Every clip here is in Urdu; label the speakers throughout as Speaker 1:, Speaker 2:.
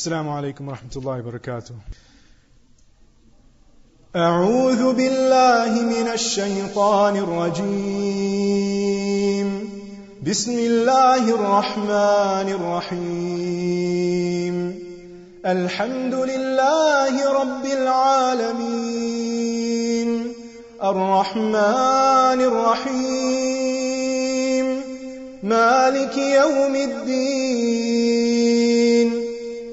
Speaker 1: السلام عليكم ورحمة الله وبركاته أعوذ بالله من الشيطان الرجيم بسم الله الرحمن الرحيم الحمد لله رب العالمين الرحمن الرحيم مالك يوم الدين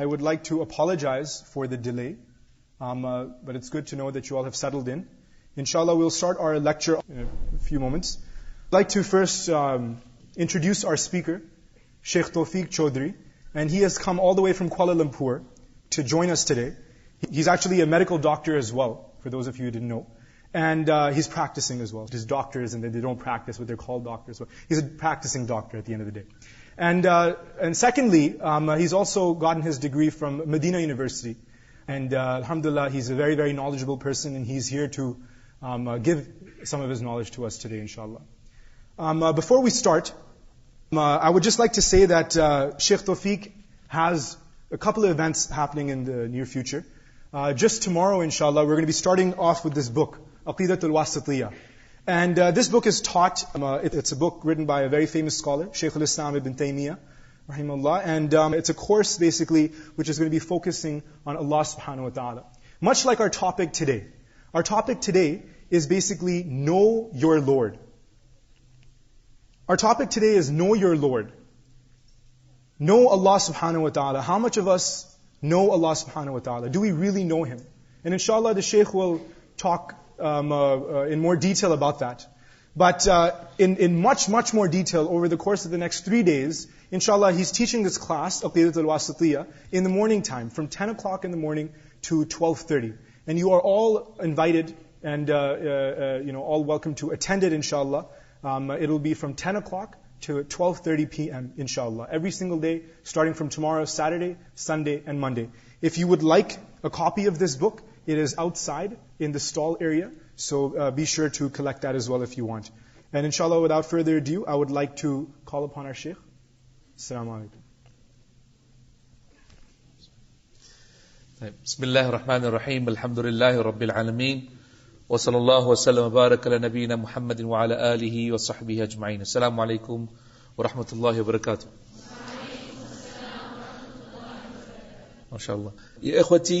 Speaker 1: آئی would like to افالوجائز for the delay good to know that you L settle دن ان شاء اللہ like to first introduce our speaker شیخ توفیق Chaudhry and has come all a way from Kuala Lumpur to join us today medical doctor as well for know and has practicing as well doctors practice with doctoring doctor day and and secondly is also gotten his degree from Medina university and الحمد للہ he is a very very knowledgeable person and he is here to give some of his knowledge اللہ before we start would just like to say that شیخ توفیق has couple events happening in near future just to مارو انشاء اللہ we're starting off this book عقیدت الواسطیہ and this book is that it's written بائیری famous شیخ الاسلام رحمۃ اللہ سبحان today is basically know your load our topic today is know your load know اللہ سبحان وطالیہ ہا مچ وس نو اللہ سبحان وطالیہ نو ہم ان شاء اللہ Sheikh in more deal about that but much much more detail over the course next three days ان شاء اللہ teaching click in morning thirty and you are all invited and all welcome ان شاء اللہ it will be from ten o'clock to twelve thirty اللہ every single day from tomorrow Saturday Sunday and Monday if you would like a copy of this book it is out side in the stall area. So uh, be sure to collect that as well if you want. And inshallah, without further ado, I would like to call upon
Speaker 2: our Sheikh. Assalamu alaikum. بسم الله الرحمن الرحيم الحمد لله رب العالمين وصلى الله وسلم وبارك على نبينا محمد وعلى اله وصحبه اجمعين السلام عليكم ورحمه الله وبركاته ما شاء الله يا اخوتي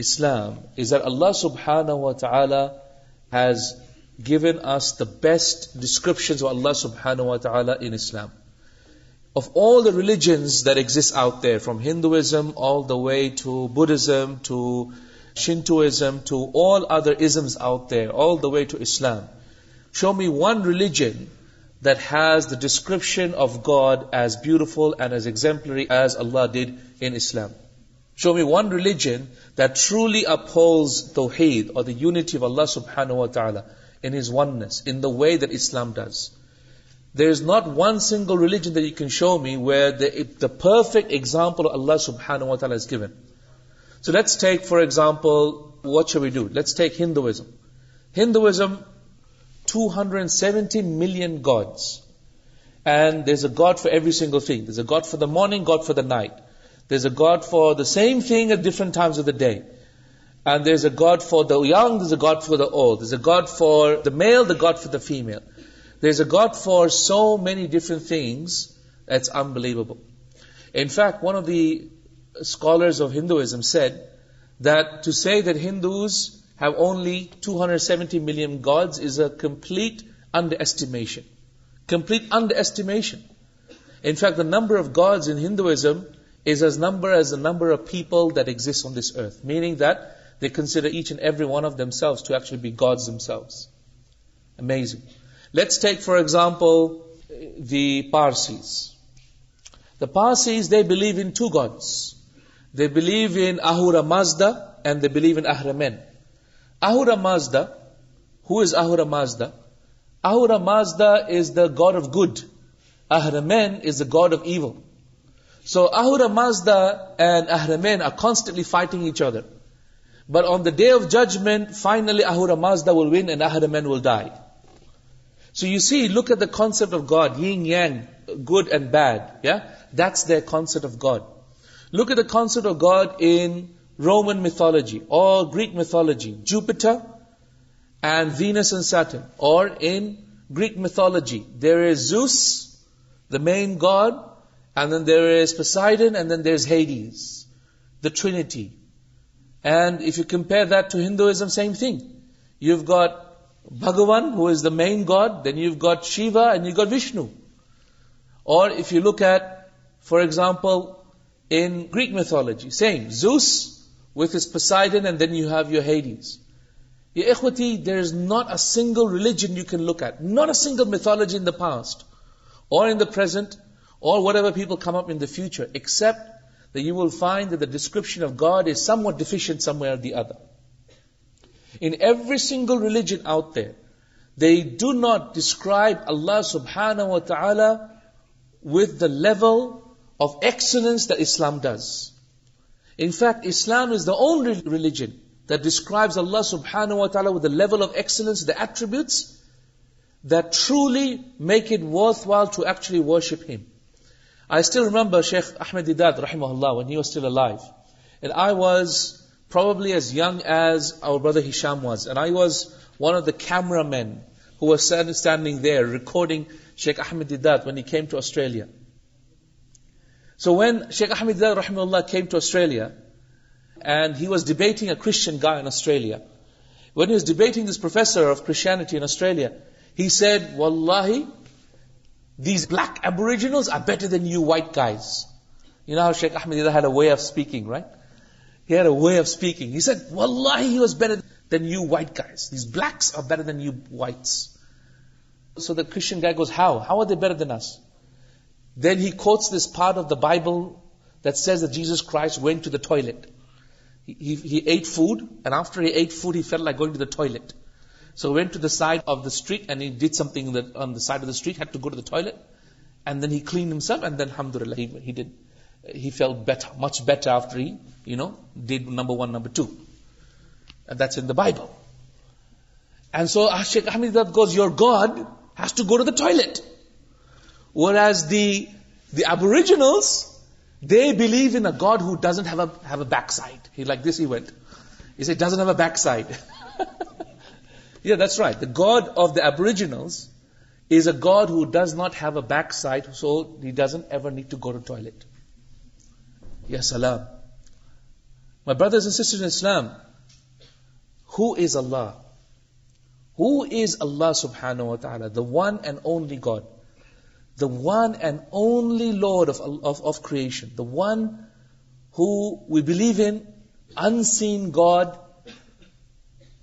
Speaker 2: اللہ سبحان و تعالیز given is the best description اللہ سبحان و تعالیٰ from ہندوزم all the way to بزم to Shintoism to all other ism out Islam show me one religion these the description of God as beautiful and as exemplary as Allah did in Islam show me one religion دولی is دو اللہ سبحان وے دسلام does there is not one single religion show me where سبزن so let's take for example what show ڈوٹس Hinduism two hundred gods and there is a God for every single thing اوڈ for the morning god for دائٹ د is a god for the same thing at different is a god for the یگ a God for داز a God for the male for the female there is a God for so many different تھنگسرز of Hinduism set that to see دنز have only two hundred seventy million گز is incomplete under ایسٹیشن complete under ایسٹیشن Hinduism number of peoples earth مینگ دنسیڈر each and every one سیوزل Parsis they believe to God they believe رز داڈ دے بلیو انہر ماز the who is آہور Ahura Mazda is the good of گر مین is the God of even so رز داڈ اہر آرسٹنٹلی day of judgment good and God let داسپٹ Roman mythology اور گریک میسالجی جوپیٹر اور گریول main God Trinity and if you compare that to Hinduism same thing you گان who is the main God then you give and you گشن اور Greek mythology same Zeus with Poseidon then you have you has there is not a single religion you can look at not اگل میتالوجی ان پاسٹ اور or whatever people come up in the future, except that you will find that the description of God is somewhat deficient somewhere or the other. In every single religion out there, they do not describe Allah subhanahu wa ta'ala with the level of excellence that Islam does. In fact, Islam is the only religion that describes Allah subhanahu wa ta'ala with the level of excellence, the attributes that truly make it worthwhile to actually worship Him. I'll remember شیخ احمد رحم اللہ وینڈ آئی واز پر کیمرا مین واسرسینڈنگ recording Sheikh Ahmad so when شیخ احمد رحمت اللہ ٹو آسٹریلیا اینڈ ڈیبیٹنگ اخن گا انسٹریلیا وین از ڈیبیٹنگ کشانٹیلیا ہی سیٹ ول جنسر then you white guy of writer Bibles Jesus Christ when the toilet food after toilet so وینڈ of the اسٹریٹر God to go ٹوئٹ ویز دیجنس believe go doesn't right the God of داجنس is a god who does not have a backside so he doesn't ever need to go toilet یا سلام سلام ہو سبحان و تعالی the one and only God the one and only lord of creation the one he believe in scene god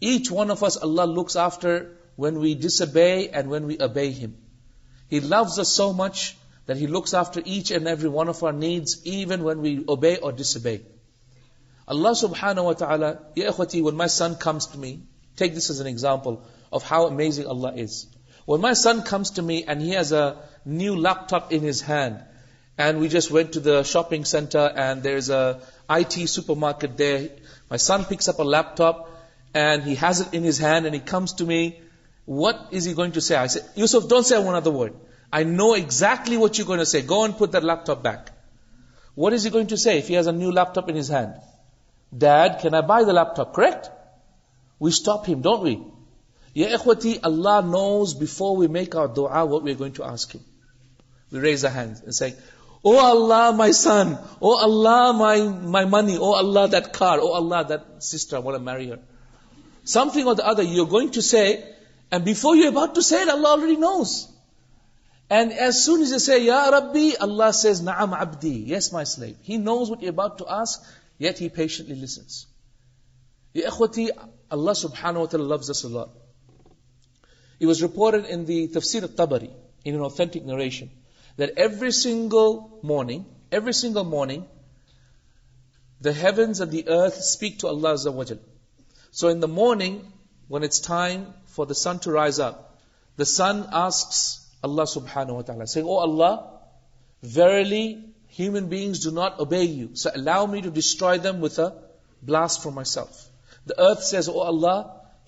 Speaker 2: new laptop انز hand and we just went to the shipping centre I ٹیپرکٹ and has in his hand and comes to me what is you going to سیوسف don't see one of the وڈ آئی نو ایگزلی واٹ فوٹ laptop back what to Cs a new laptop hand then laptop correct we stop نوز بفورنیٹ car something you going to سیفوریشن single single morning So in the morning, when it's time for the sun to rise up, the sun asks Allah subhanahu wa ta'ala, saying, "Oh Allah, verily human beings do not obey you, so allow me to destroy them with a blast from myself." The earth says, "Oh Allah,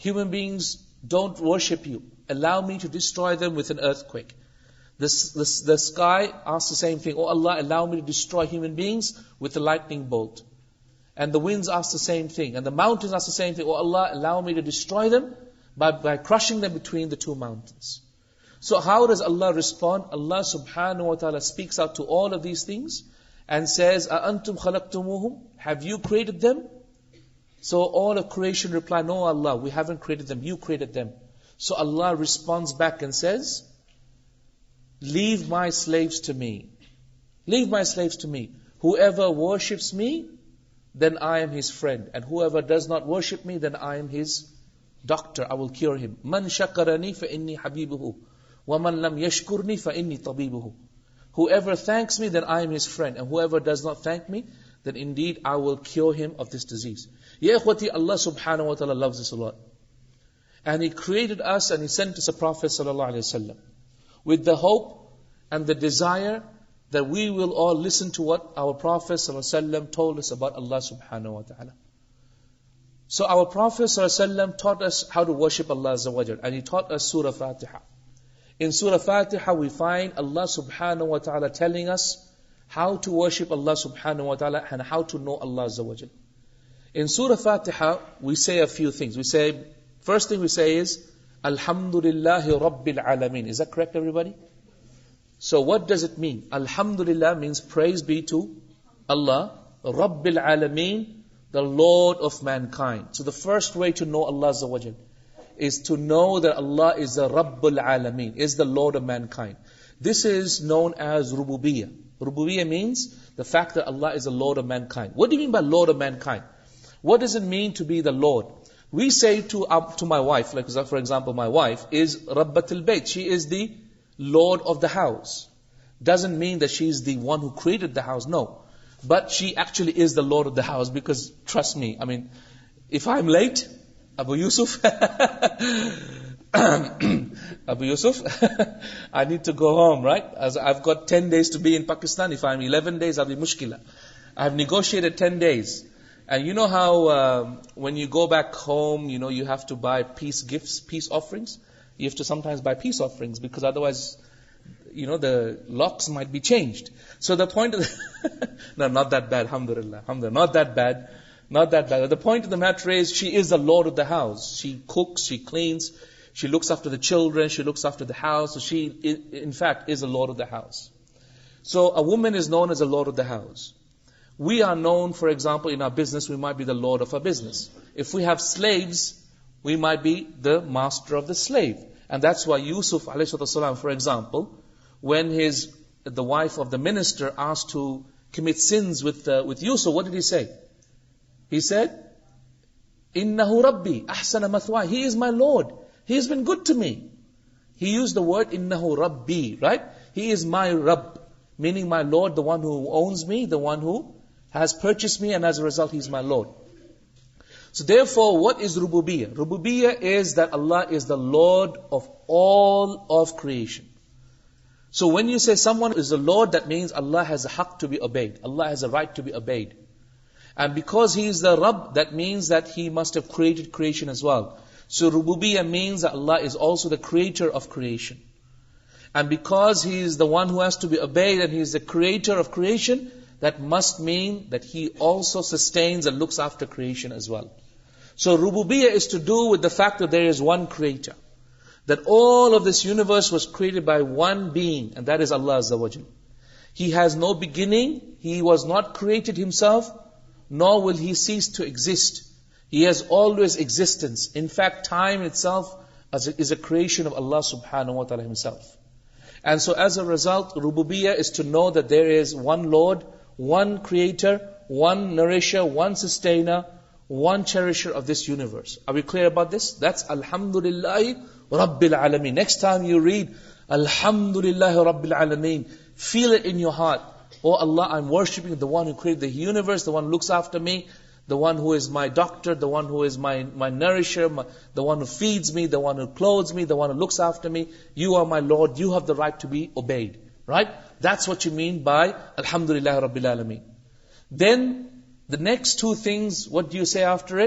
Speaker 2: human beings don't worship you, allow me to destroy them with an earthquake." The sky asks the same thing, "Oh Allah, allow me to destroy human beings with a lightning bolt." Same thing and mountain as then allow me to duster so how does Allah respond to آلسم خلک سوئشن ریپلائی نو اللہ ویوینٹڈ یو کئےٹ اڈ so Allah response back leave مائیف to me leave مائیز life و ش then I am his friend. And whoever does not worship me, then I am his doctor. I will cure him. مَنْ شَكَرَنِي فَإِنِّي حَبِيبُهُ وَمَنْ لَمْ يَشْكُرْنِي فَإِنِّي طَبِيبُهُ Whoever thanks me, then I am his friend. And whoever does not thank me, then indeed I will cure him of this disease. Ya ikhwati, Allah subhanahu wa ta'ala loves us a lot. And He created us and He sent us a Prophet sallallahu alayhi wa sallam with the hope and the desire we will all لسنگ اللہ سوٹ ڈز مین الحمد للہ lord of the house doesn't mean the she's the one who cut the house no but she ایچولیز the lord of the house because trust me me I Abu Yusuf Abu Yusuf to go home right negotiate you know how when you go back home you know you he nut bed of داؤز شیئنسر woman is nose a lord of the house we are no for example be لارس ویوز فار ایمپل ویس his wife of the minister So therefore, what is rububiyyah? Rububiyyah is that Allah is the Lord of all of creation. So when you say someone is the Lord, that means Allah has a haqq to be obeyed. Allah has a right to be obeyed. And because He is the Rabb, that means that He must have created creation as well. So rububiyyah means that Allah is also the creator of creation. And because He is the one who has to be obeyed and He is the creator of creation, that must mean that He also sustains and looks after creation as well. So rububiyyah is to do with the fact that there is one creator. That all of this universe was created by one being, and that is Allah Azza wa Jal. He has no beginning, He was not created Himself, nor will He cease to exist. He has always existence. In fact, time itself is a creation of Allah subhanahu wa ta'ala Himself. And so as a result, rububiyyah is to know that there is one Lord, one creator, one nourisher, one sustainer, ونشر آف دس یونیورس اباٹ دسمد الحمد اللہ you are my lord you have that to be Ubayy رب المی دین نیکسٹ ٹوگز وٹ ڈی آفٹر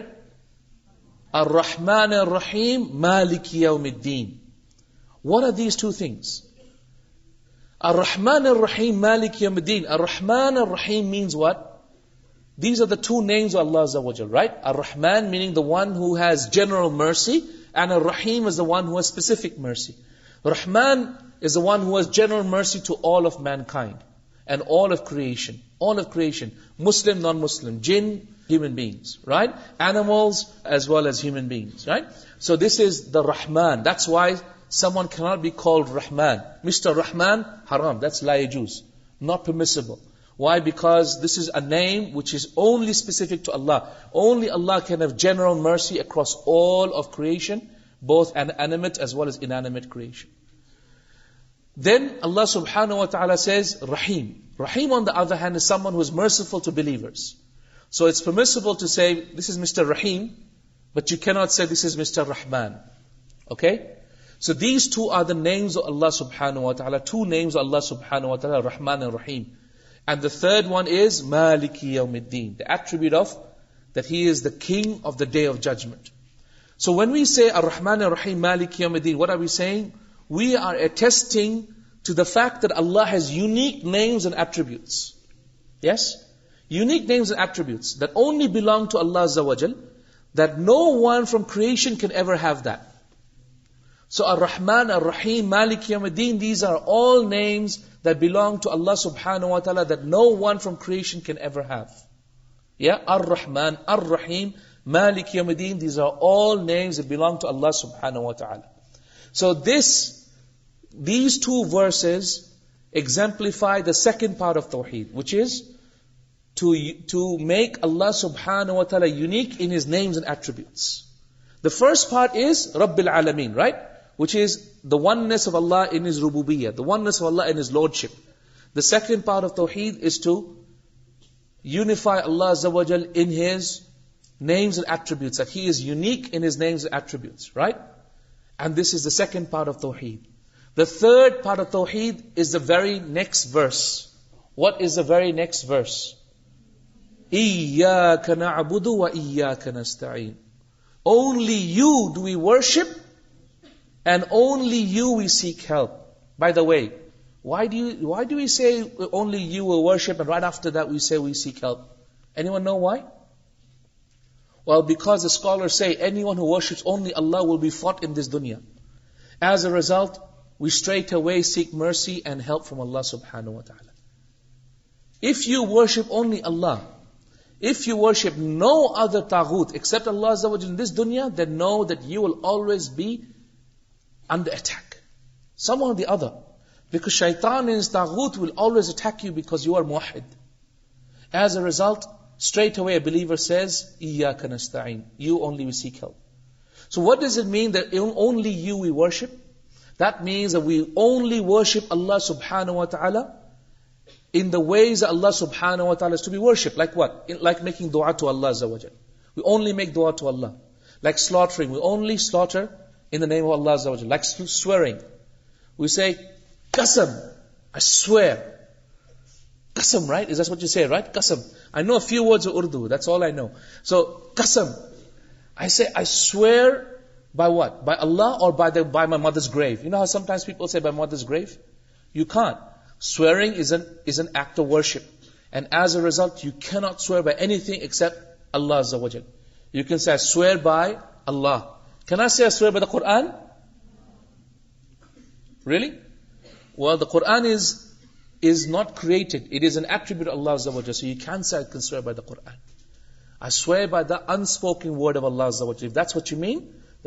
Speaker 2: از جینرائنڈ all of creation Muslim non جن ہیومنگ سو دس دا رحمت رحم رحم not possible why back this is a name which is only specific to Allah only Allah can have general mercy across بوس ایٹ ایز ویل ایز انٹ کر سبحان و تعالیٰ سے we are attesting to the fact دلہ has unique names and attributes belong to اللہ سبحان فرام کرو یا ارحمان ار رحیم میں سیکنڈ پارٹ آف توحید which is to to make اللہ سوینیکٹری first lordship the second part of توحید از ٹو یونیفائی اللہ he is unique انز names right and this is the second part of توحید تھرڈ پارٹ آف تو very next what is the very next and only way why do why do see only you worship right after because scholar say دنیا as a result we seek mercy and help from اللہ سب اف یو ورشپ اونلی اللہ if you worship no other تاغت be under attack some on the other back شیتانز attack you because you are موڈ as a result straight you only we seek so what does it mean only you we worship That means that we only worship Allah subhanahu wa ta'ala in the ways that Allah subhanahu wa ta'ala is to be worshipped. Like what? In, Like making dua to Allah azza wa We only make dua to Allah. Like slaughtering. We only slaughter in the name of Allah azza wa Like swearing. We say, Qasam, I swear. Qasam, right? Is that what you say, right? Qasam. I know a few words of Urdu. That's all I know. So, Qasam. I say, I swear by my مدرس گرائیفرنگ worship and as a result you can't swear by anything you can see I swear by اللہ خوری وا خور ناٹ کرز این ایکٹرین اسپوکنگ اللہ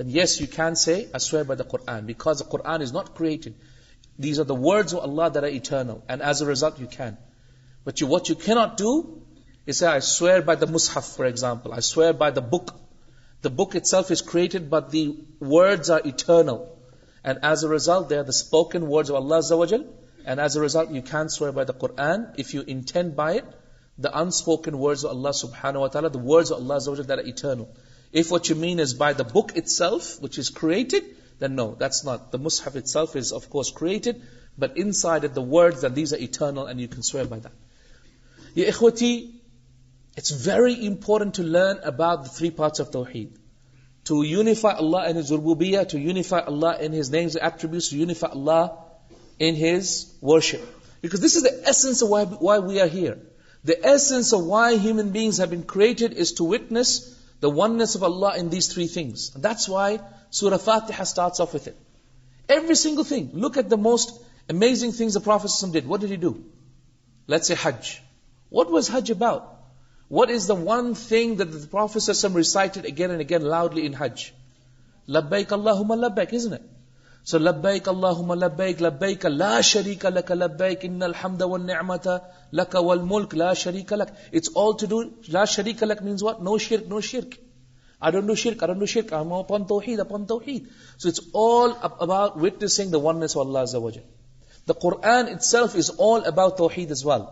Speaker 2: then yes, you can say, I swear by the Qur'an, because the Qur'an is not created. These are the words of Allah that are eternal, and as a result you can. But you, what you cannot do, is say, I swear by the Mus'haf, for example, I swear by the book. The book itself is created, but the words are eternal. And as a result, they are the spoken words of Allah Azza And as a result, you can swear by the Qur'an if you intend by it the unspoken words of Allah subhanahu wa ta'ala, the words of Allah Azza that are eternal. Main is by the book it سیلفز notice but انائڈ بائیس very important about three parts most amazing what is the تھنگلیز ن سو لبیک اللہم لبیک لبیک لا شریک لک لبیک ان الحمد والنعمت لک والملک لا شریک لک it's all to do لا شریک لک means what no shirk no shirk I don't do shirk I don't do shirk I'm upon توحید upon توحید so it's all about witnessing the oneness of Allah عز و جل the Quran itself is all about توحید as well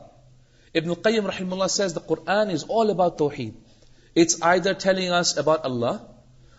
Speaker 2: Ibn Qayyim رحمه اللہ says the Quran is all about توحید it's either telling us about Allah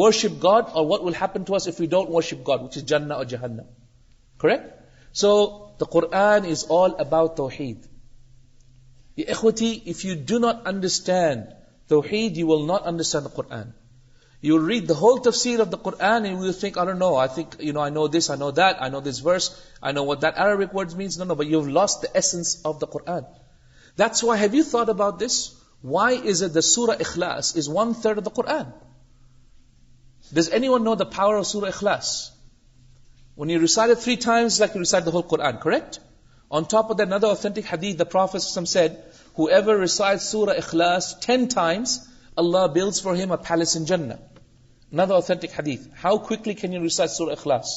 Speaker 2: what ولپ گاڈ از جن اور قرآنسٹینڈ نوٹرسٹینڈ ریڈ داولس قرآن Does anyone know the power of Surah Ikhlas? When you recite it three times, it's like you recite the whole Quran, correct? On top of that, another authentic hadith, the Prophet said, Whoever recites Surah Ikhlas ten times, Allah builds for him a palace in Jannah. Another authentic hadith. How quickly can you recite Surah Ikhlas?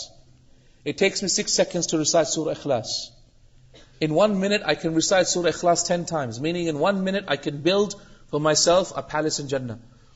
Speaker 2: It takes me six seconds to recite Surah Ikhlas. In one minute, I can recite Surah Ikhlas ten times, meaning in one minute, I can build for myself a palace in Jannah.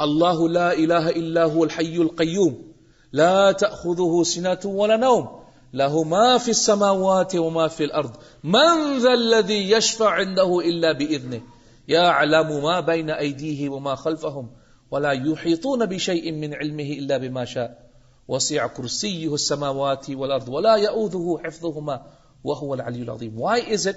Speaker 2: الله لا إله الا هو الحي القيوم لا تأخذه سنة ولا نوم له ما في السماوات وما في الأرض من ذا الذي يشفع عنده إلا بإذنه يعلم ما بين أيديه وما خلفهم ولا يحيطون بشيء من علمه إلا بما شاء وسع كرسيه السماوات والأرض ولا يؤذه حفظهما وهو العلي العظيم Why is it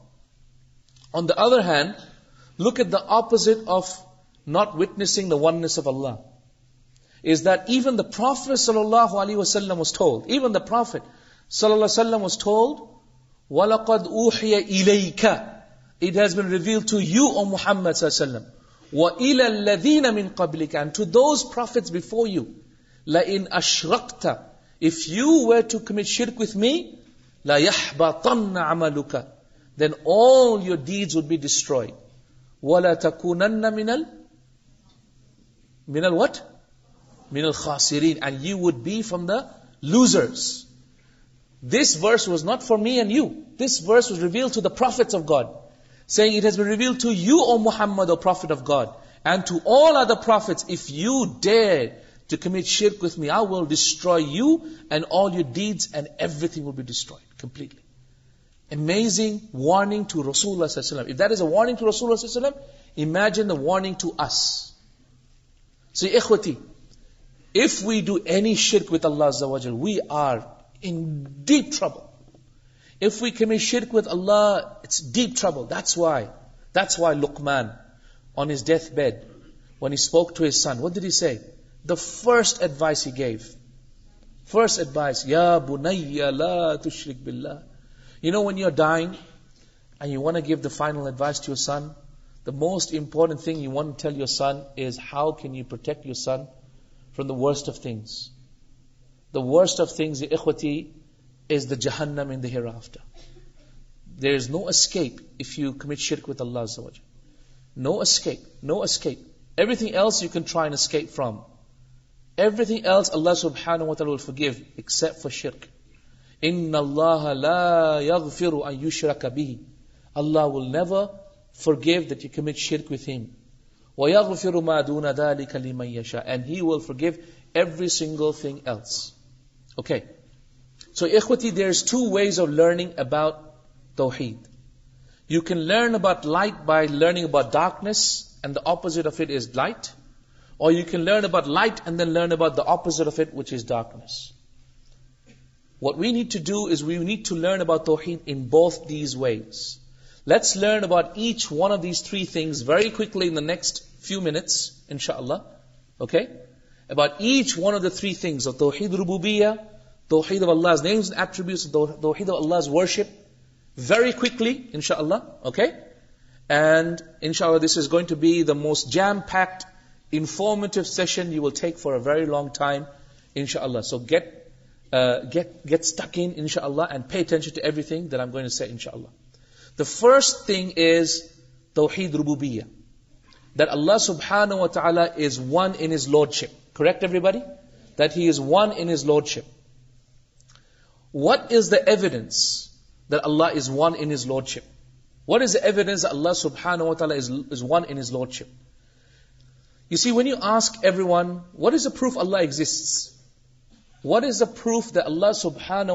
Speaker 2: other hand لا آپ then all your deeds would be destroyed. وَلَا تَكُونَنَّ مِنَ what? مِنَ الْخَاسِرِينَ. And you would be from the losers. This verse was not for me and you. This verse was revealed to the prophets of God, saying, it has been revealed to you, O Muhammad, O Prophet of God, and to all other prophets, if you dare to commit shirk with me, I will destroy you and all your deeds, and everything will be destroyed completely. amazing warning to Rasulullah If that is a warning to Rasulullah imagine the warning to us. See, ikhwati, if we do any shirk with Allah Azza we are in deep trouble. If we commit shirk with Allah, it's deep trouble. That's why. That's why Luqman, on his deathbed, when he spoke to his son, what did he say? The first advice he gave. First advice, Ya bunayya la tushrik billah. You know when you are dying I you want a give the final advice to your son the most important thing you want tell your son is how can you protect your son from the worst of things the worst of things is ایخوتی از دا جہنم in the hereafter there is no escape if you commit شرک ود اللہ سوج no escape no escape ایوی thing else you can try and escape from everything else اللہ سوٹ فو گیو ایسے شرک you can learn about light by learning about darkness and دپوز of it light or you can learn about light and then learn about داوزٹ which is darkness what we need to do need to learn way three ان شاء اللہ ان شاء اللہ this is going most jam fact informative session you will take فارری long time Allah so get gets ان شاء اللہ اینڈ اللہ دا فرسٹ روبوبیا دیٹ اللہ سب تعالیڈی دیٹ ہیٹ از داڈینس that Allah is one انز load ship what is داڈینس اللہ سب one and lord ship you see when you ask everyone what is the proof Allah exist what is the proof دینا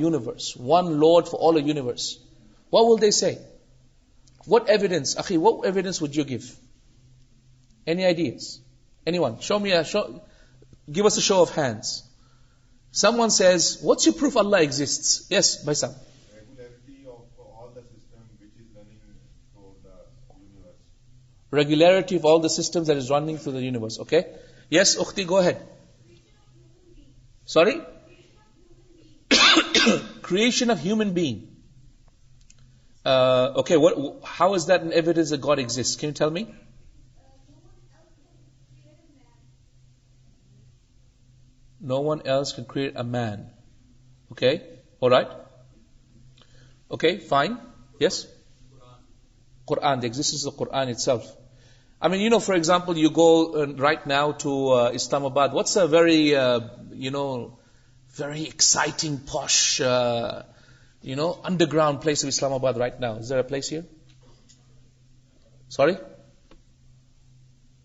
Speaker 2: یونیورس ون لوڈ فارس what will they see what evidence would you give as S me give show of hands someone says وٹرو اللہ ایگزٹ یس بھائی سنگ ریگولرٹیل د سسٹم دنگ فوریورس دی گو ہیڈ سوری کرومن بیگ ہاؤ از دین ایوریز a God exist can tell me no one else can create okay fine yes کور آن دور on it self I mean, for example, you go uh, right now to uh, Islamabad. What's a very, uh, very exciting, posh, underground place of Islamabad right now? Is there a place here? Sorry?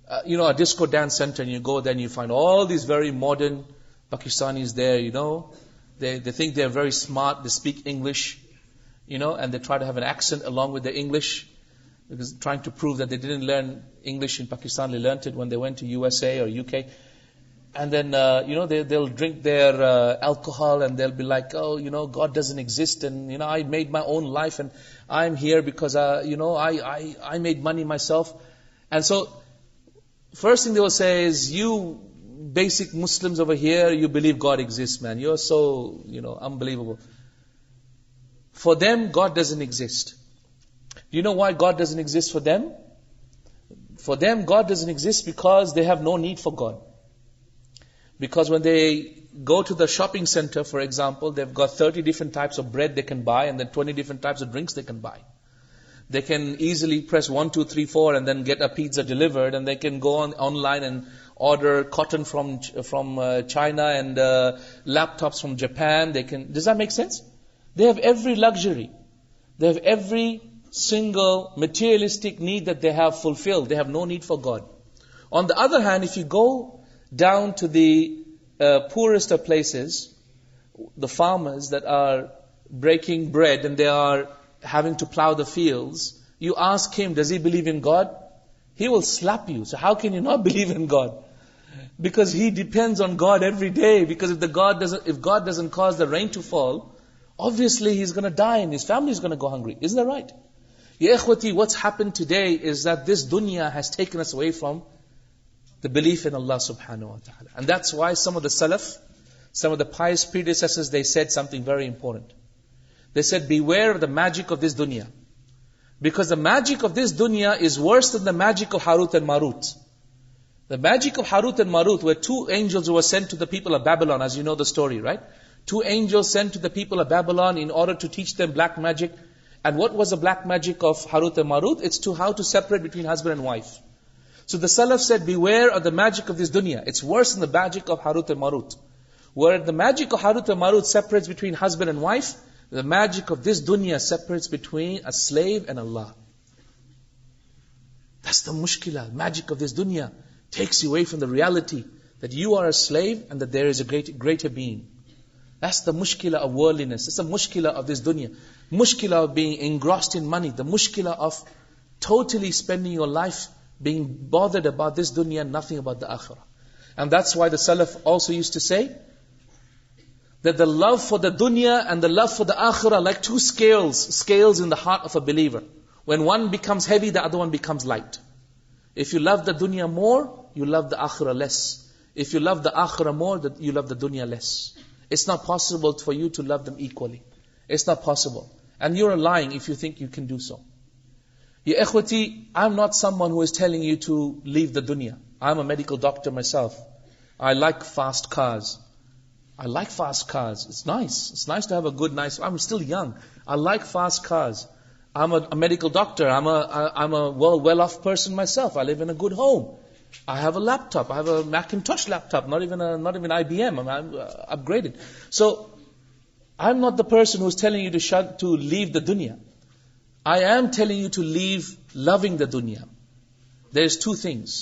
Speaker 2: A disco dance center, and you go there and you find all these very modern Pakistanis there, They think they're very smart, they speak English, and they try to have an accent along with their English. Trying to پروٹ learn Pakistan there الڈ ویلکن فار دم گاڈ ڈز اٹسٹ you know why God doesn't exist for them for them God ڈزنگ they have no need for good back when they go to the shopping centre for example got thirty different bread bye drinks buy they can easily then get a pizza delivered online order from China and laptops from Japan they کی make sense they have every luxury they have every single materialistic need they have fulfil they have no need for God on the other hand you go down poorest places the فیل you آسکم does he believe in God will slip you so how can you not believe God he depends on God every day back God God doesn't the right to فالسلیز family right magic of this دنیا بک دس دنیا is verse magic of Harut and Marut of Harut and Marut ٹوجلس نو دوری رائٹلان black magic black magic of ہرتے آف دس دنیا سیپرٹس میجک آف دس دیا گریٹر لو فار دا دیا داخرا لائک ٹو دارٹر وین ونکمس لائٹ مور دا آخرا لس یو لو دا آخرا مور دا دیا lying you can so note I am a medical doctor good home laptop لیکٹ سو آئی نوٹنگ لوگ دا دیا there is two things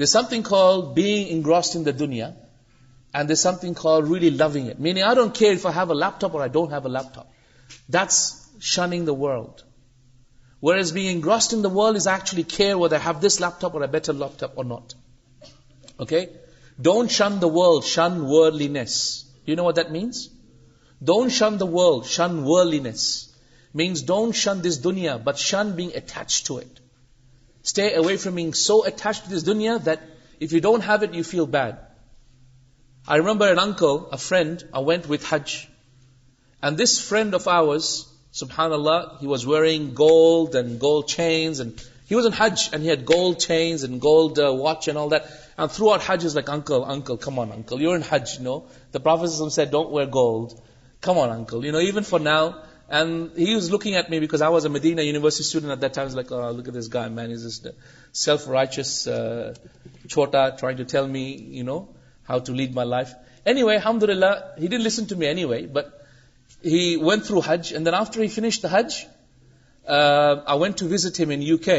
Speaker 2: the سم تھر بیگ انگروس دا دنیا and the some thing car really لوگ میری آئیئر اور بیٹرپ نوٹ شنڈ شن داڈ شنس میس ڈونٹ شن دس دنیا بٹ شن bag to it stay away فرومچل بیڈ آئی ریمبرڈ آف آوز سولہی واز ویئرنگ تھرو ہج لائک اکل اکل کم آن اکل یو ارن ہج یو نو درفیسم سیٹ ڈوٹ ویئر گولڈ کم آن اکلو ایون فار ناؤنڈ has look at me books رائشس led my life Ahmad Allah he ڈ listen to me way but he went through Hajj, and then after he finished the Hajj, uh, I went to visit him in UK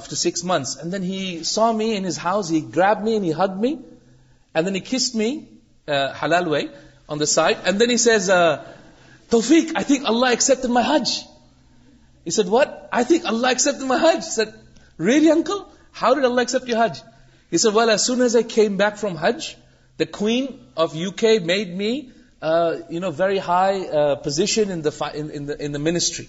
Speaker 2: after six months. And then he saw me in his house, he grabbed me and he hugged me, and then he kissed me, uh, halal way, on the side. And then he says, uh, Tawfiq, I think Allah accepted my Hajj. He said, what? I think Allah accepted my Hajj. He said, really uncle? How did Allah accept your Hajj? He said, well, as soon as I came back from Hajj, the queen of UK made me you know very high پوزیشنسری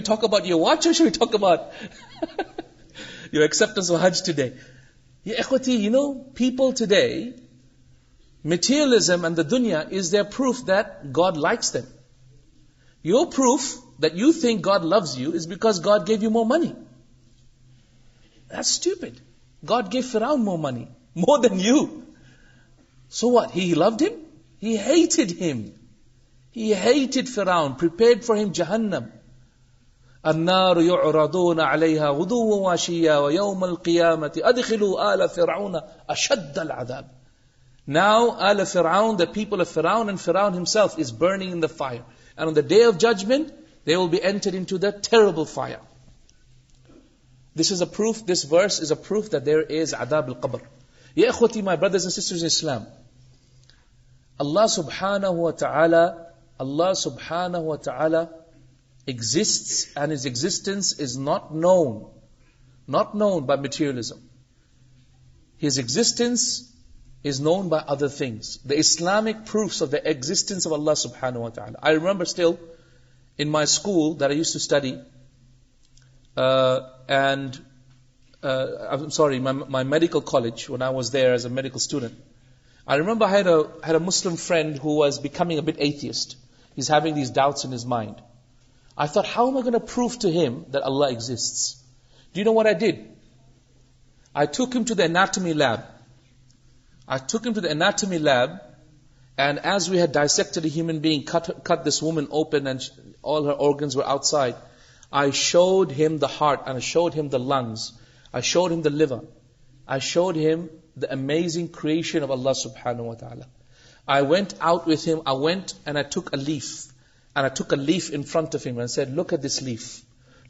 Speaker 2: talk about you what Shiv talk about you accept today you know people today میٹھیزم اینڈ دا دنیا از دروف داڈ لائکس دروف that you think God loves you is because God gave you more money. That's stupid. God gave Firaun more money, more than you. So what? He loved him? He hated him. He hated Firaun, prepared for him Jahannam. النار يعرضون عليها غدوا وعشيا ويوم القيامة أدخلوا آل فرعون أشد العذاب Now آل فرعون the people of Firaun and Firaun himself is burning in the fire and on the day of judgment will be اینٹربل فائر اسلام سب اللہ سبزی ناٹ نو مٹیریلزم ہز ایگز نوڈ by other things the Islamic proof دسٹینس اللہ سب I remember medical friends lab and as Wade ڈائسکٹ cut this وومنڈ all her organs were outside. I showed him the heart and I showed him the lungs. I showed him the liver. I showed him the amazing creation of Allah subhanahu wa ta'ala. I went out with him. I went and I took a leaf. And I took a leaf in front of him and said, look at this leaf.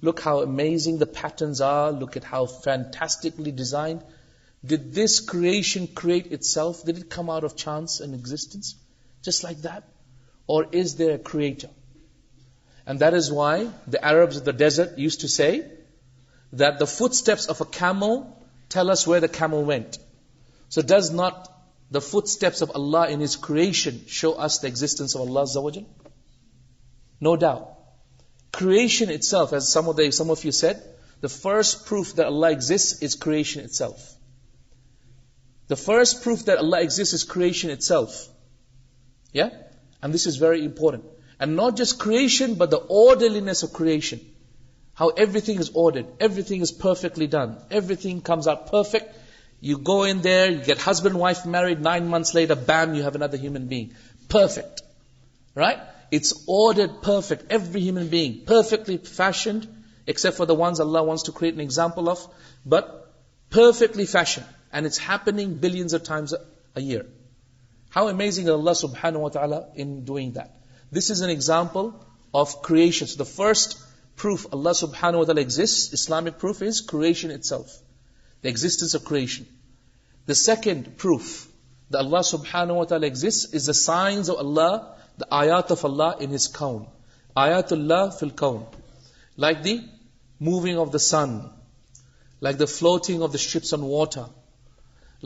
Speaker 2: Look how amazing the patterns are. Look at how fantastically designed. Did this creation create itself? Did it come out of chance and existence? Just like that? Or is there a creator? And this why the Arab desert use to see the فسمو ٹھیکس ویئرو مینٹ so this not the footsteps show us دازنس no doubt کیئشن first first proof دلہ ایگزیسٹنف یاز ویری امپورٹنٹ نوٹ جسٹ کن بٹرلی نیس of کئےشن how everything is order thing is perfectly done everything comes out put you go N there get ہزب wife married نائنس لائی the beam you heat human being perfect right it's perfect every human بیئنگلی fashioned except for the ones Allah but perfectly fashion and it's bills air how a the pull option first proof اللہ دایات اللہ انسٹ آیات اللہ فل کن like the moving of the sun like the floating of the ships and water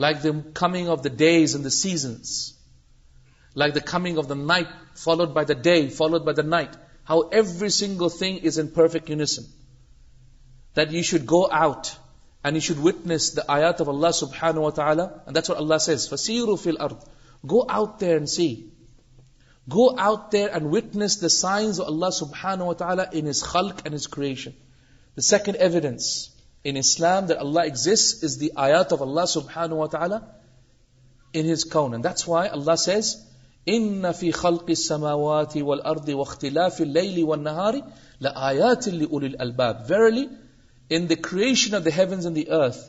Speaker 2: like the coming of the days and the seasons second evidence اللہ سب وائی اللہ ان فی خلق السماوات والارض واختلاف الليل والنهار لآيات لأولي الألباب Verily, in the creation of the heavens and the earth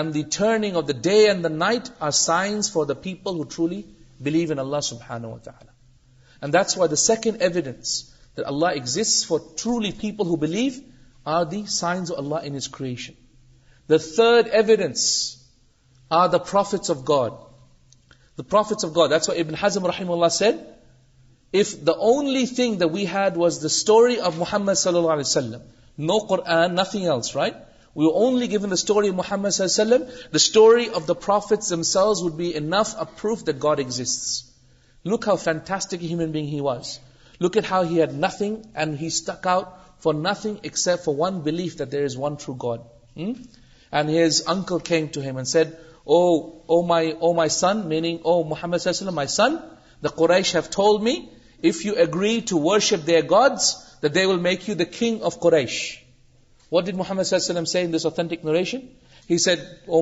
Speaker 2: and the turning of the day and the night are signs for the people who truly believe in Allah subhanahu wa ta'ala. And that's why the second evidence that Allah exists for truly people who believe are the signs of Allah in His creation. The third evidence are the prophets of God. The prophets of God. That's what Ibn Hazm rahimullah said. If the only thing that we had was the story of Muhammad sallallahu alaihi wasallam, no Quran, nothing else, right? We were only given the story of Muhammad sallallahu alaihi wasallam. The story of the prophets themselves would be enough a proof that God exists. Look how fantastic a human being he was. Look at how he had nothing and he stuck out for nothing except for one belief that there is one true God. Hmm? And his uncle came to him and said, Muhammad my سنش have agree to worship they گا they will make you the king of Quraysh what did Muhammad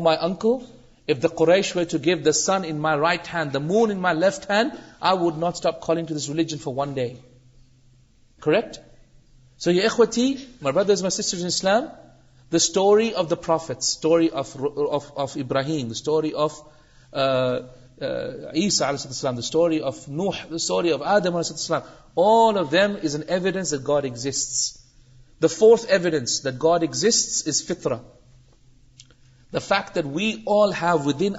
Speaker 2: my uncle Quraysh why to give the sun my right hand the moon my left hand I would not stop calling to this religion for one day کردر Islam story of the prophet اسٹوریبراہیم اسٹوری آف اسدوریم is an evidence God exists God ایگزرا the fact that we all have in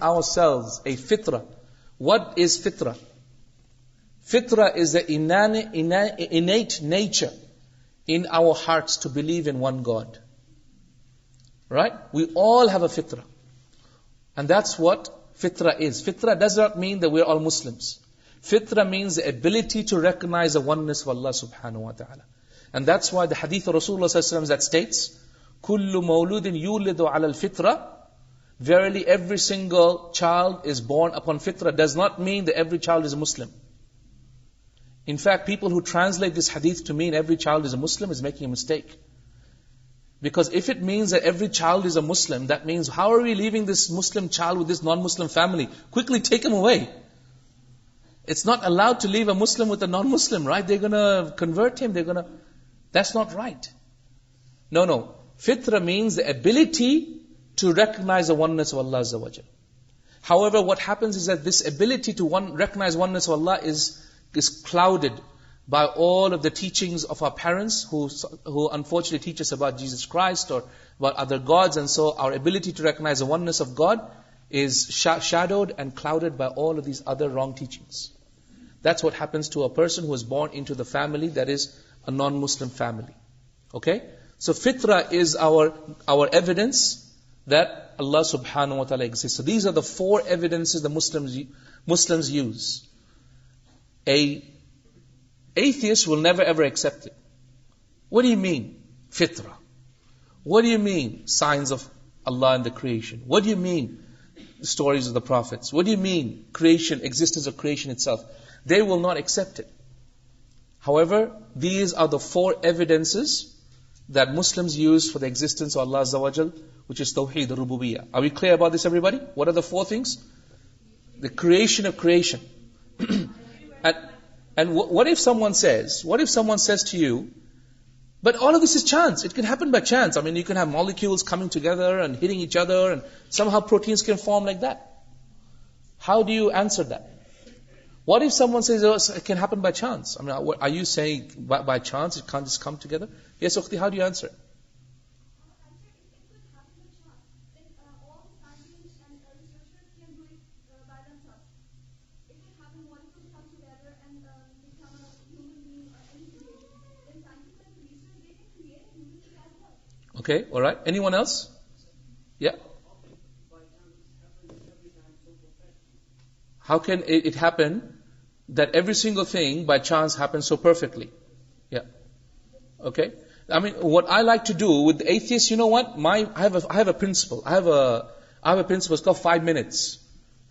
Speaker 2: فطر وٹ از فطرا فطرا is nature in hearts to believe in God فتر اینڈ واٹ فطرا فطرا مینسلٹیزر فطراٹ مینری child in fact people who translate making a mistake because every چال is a Muslim how are you لیگ this Muslim non Muslim family کلیکم اوٹس نوٹ امت نان کنورٹن this not right no no فیتر مینسلٹی to recognise Allah however واٹنس Allah is is کلڈیڈ by all teaching non Muslim family okay so فتر سبزیسٹ دیز آر دا فورسمز what you mean science of Allah دایشن وٹ یو مین ویشنشن well not accept however these are the four evidence دسلیمس یوز فار دسٹینس Allah about what are the four things what if one says what if someone says to you but all of this chance can happen by chance I mean you can have molecules coming ٹوگیدرچ ادروینس کی form like that how do you answer that what even by chance I you see by چانسرس وقت ہاؤ کیپنٹ every single thing by chance so perfectly okay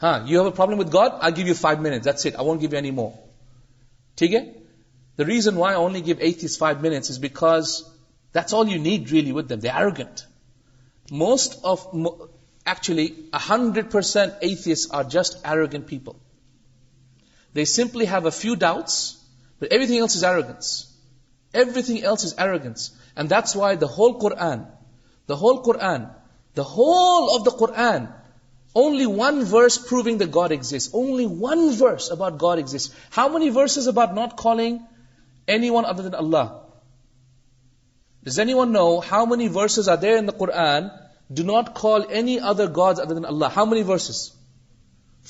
Speaker 2: ہاں you have problem with God I give you five minutes give ای مور ٹھیک ہے the reason why only give ایس فائیو منٹس بیکاز موسٹ آفلی ہنڈریڈ پرسینٹ ایروگنٹ پیپل دیو اے فیو ڈاؤٹنس ایوریت ایلسنس why the Quran whole cover the whole of the Quran only one verse پروونگاؤٹ گاڈیسٹ how many verse is about not کالگی اللہ Does anyone know how many verses are there in the Qur'an do not call any other gods other than Allah? How many verses?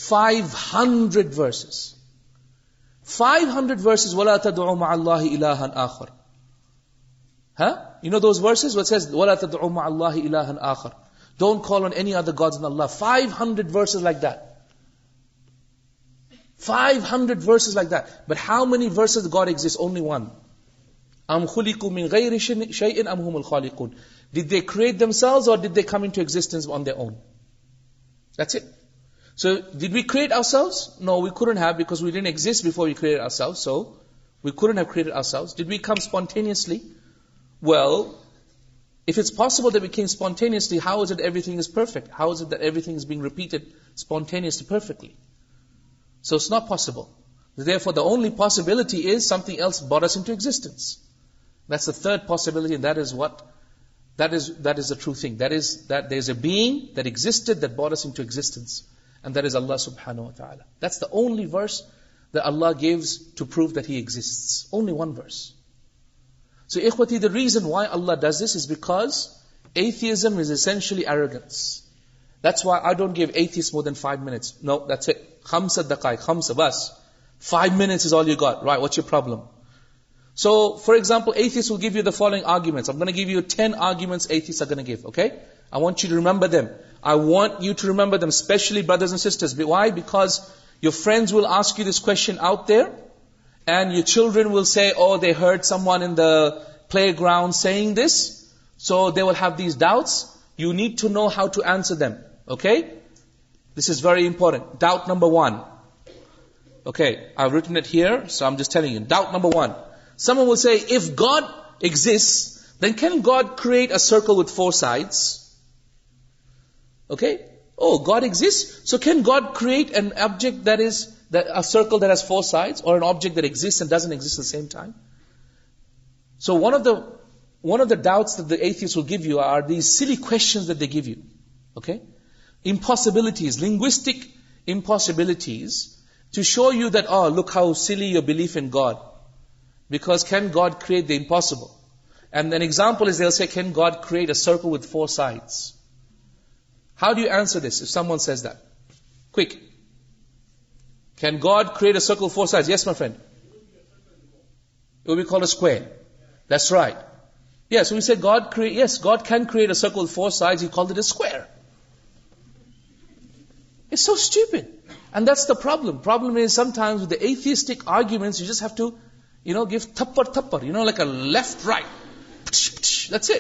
Speaker 2: 500 verses. 500 verses, وَلَا تَدْعُوا مَعَ اللَّهِ إِلَهًا آخَرٌ huh? You know those verses? What says, وَلَا تَدْعُوا مَعَ اللَّهِ إِلَهًا آخَرٌ Don't call on any other gods than Allah. 500 verses like that. 500 verses like that. But how many verses God exists? Only one. Sauce not possible for دالی possibility بارس انگزسٹینس تھرڈ پاسبلٹیز واٹ دس اٹرو تھنگ دس دیکڈ دورس دٹ از اللہ سبسلی ورس گیوز سو ایک the reason why Allah this this بیک ism is ایسنشلیٹس why I don't give S more than five five minutes why watch you problem so فارزامپلس وغیرہ آؤٹرن well pound this so they will this doubt you need to know how to آنسرٹنٹر سم وف God exist then can God create a circle with four sides okay oh God exist اینجیکٹ circle there is four sides or doubt view you are دیشن give you okay linguistic impossibilities to show you that all look how silly your believe in God Because can God create the impossible? And an example is they'll say, can God create a circle with four sides? How do you answer this if someone says that? Quick. Can God create a circle with four sides? Yes, my friend. It will be called a square. That's right. Yes, yeah, so we say God create. Yes, God can create a circle with four sides. He called it a square. It's so stupid, and that's the problem. Problem is sometimes with the atheistic arguments, you just have to تھپ تھپ ا لیفٹ رائٹسر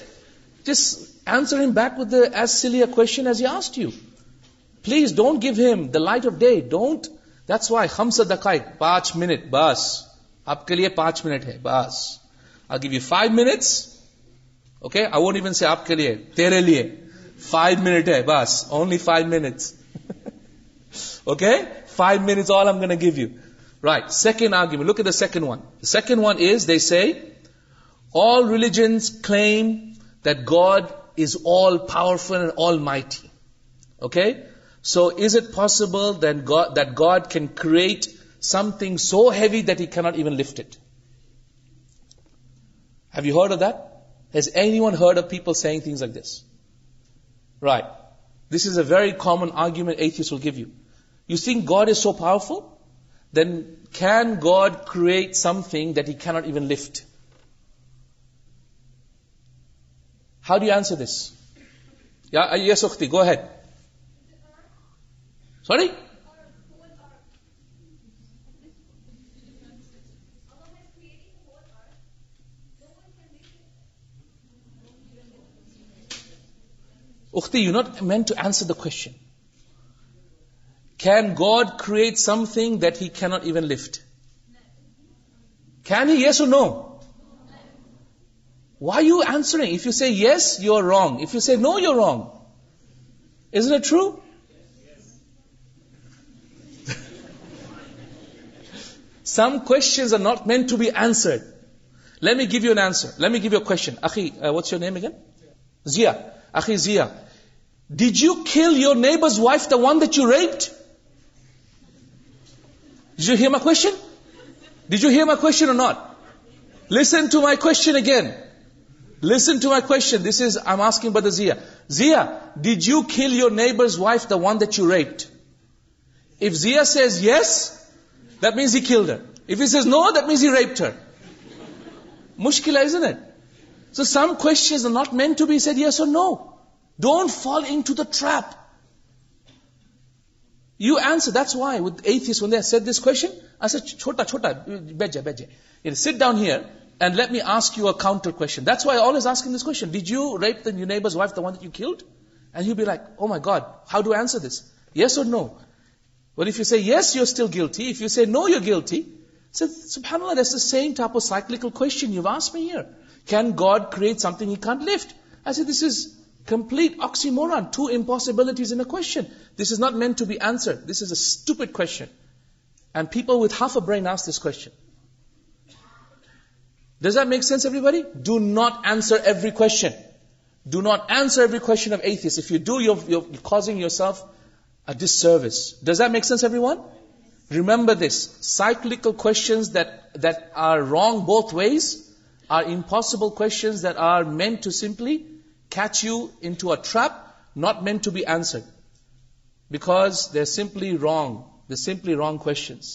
Speaker 2: as you please don't give him the light of day don't دم سے دکھائی پانچ منٹ بس آپ کے لیے پانچ منٹ ہے بس I give you five minutes آپ کے لیے تیرے لیے فائیو منٹ ہے بس only five minutes minute give you Right, second argument. Look at the second one. The second one is, they say, all religions claim that God is all-powerful and almighty. Okay? So is it possible then that God can create something so heavy that He cannot even lift it? Have you heard of that? Has anyone heard of people saying things like this? Right. This is a very common argument atheists will give you. You think God is so powerful? then can God create something that He cannot even lift? How do you answer this? Yeah, uh, yes, Ukhti, go ahead. Sorry? Ukhti, you're not meant to answer the question. Can God create something that He cannot even lift? Can He? Yes or no? Why are you answering? If you say yes, you're wrong. If you say no, you're wrong. Isn't it true? Some questions are not meant to be answered. Let me give you an answer. Let me give you a question. Akhi, uh, what's your name again? Zia. Akhi Zia. Did you kill your neighbor's wife, the one that you raped? Days you have کو نوٹ لسن ٹو مائی کون again listen to my kitchen this I زیا dead you kill your neighbours wife the one that you right if زیاز yes that means you kill the if Cs no دینس یو رائٹر مشکل آئیز او سم کو not mean to be said yes oh no don't fall into the trap no you see yes you type of cyclical God something complete آکسی more than two impossibilities N a کو note meant to be answer stupid کون people with half a Branson does makes everybody do not answer every کونسرس you do you یورزنگ یو سفس service does makes everyone remember this cyclical wrong both ways are impossible کو simply catch you into a trap not meant to be answered, because they're simply wrong. They're simply wrong questions.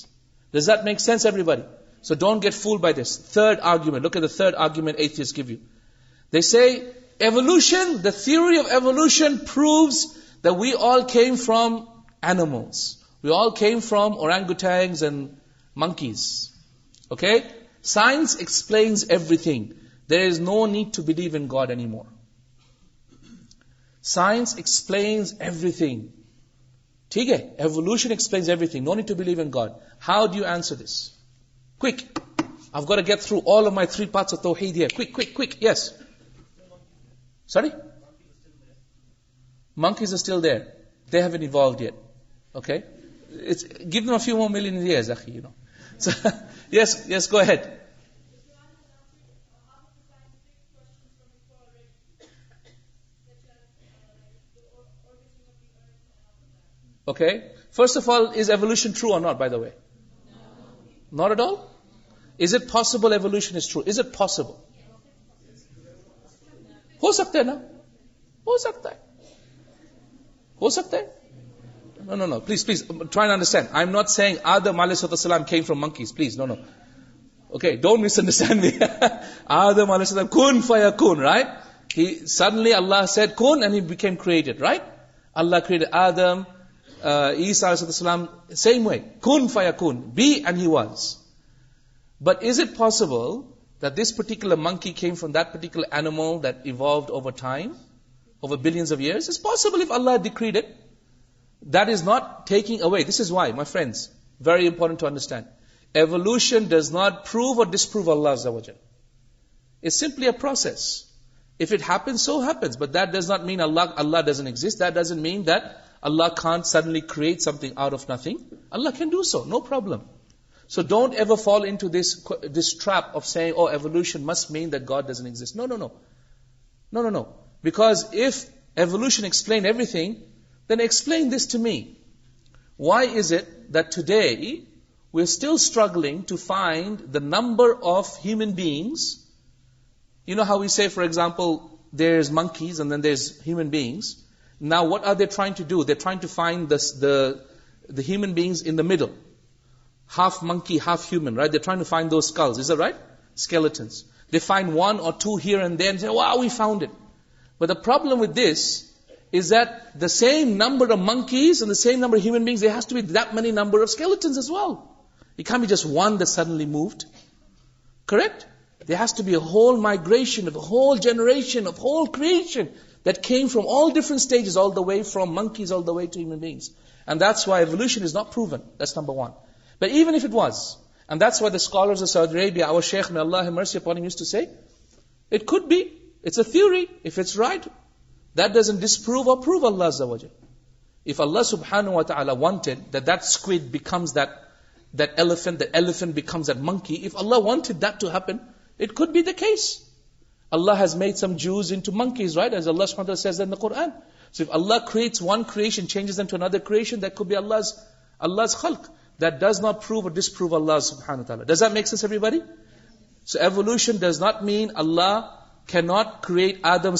Speaker 2: Does that make sense, everybody? So don't get fooled by this. Third argument. Look at the third argument atheists give you. They say, evolution, the theory of evolution proves that we all came from animals. We all came from orangutans and monkeys. Okay? Science explains everything. There is no need to believe in God anymore. Science explains everything ٹھیک ہے evolution explains everything no need to believe in God how do answer this کو get through all of my three parts yes sorry Munk is still there they have evolve there okay give no few مو million yes yes go ahead first of all is evolution through نٹ by the way not at all is it possible ایولیز اٹ پاسبل ہو سکتا ہے نا ہو سکتا ہے سلام کھینگ from monkeys please no no okay don't misunderstand آدیس کون فائی کوئی سڈنلی اللہ سیٹ کون and we can create add right Allah create Adam but is it possible this particular منکیم from درٹیکولر اینملوڈ over بلینسرس possible ڈکریڈ it this not taking away this is why my friends very important to understand evolution does not prove or disprove Allah simply اوس اٹن so happens but this not mean Allah Allah ڈزنگ mean that Allah can't suddenly create something out of nothing. Allah can do so, no problem. So don't ever fall into this trap of saying, oh, evolution must mean that God doesn't exist. No. Because if evolution explained everything, then explain this to me. Why is it that today we're still struggling to find the number of human beings? You know how we say, for example, there's monkeys and then there's human beings. What are they try to do try to fines half monkey half ہیومنٹ منکیزن just one correct they has whole migration whole generation that came from all different stages, all the way from monkeys all the way to human beings. And that's why evolution is not proven. That's number one. But even if it was, and that's why the scholars of Saudi Arabia, our Shaykh, may Allah have mercy upon him, used to say, it could be. It's a theory. If it's right, that doesn't disprove or prove Allah Azza wa If Allah subhanahu wa ta'ala wanted that that squid becomes that, that elephant, that elephant becomes that monkey, if Allah wanted that to happen, it could be the case. Allah mean اللہ کیریٹم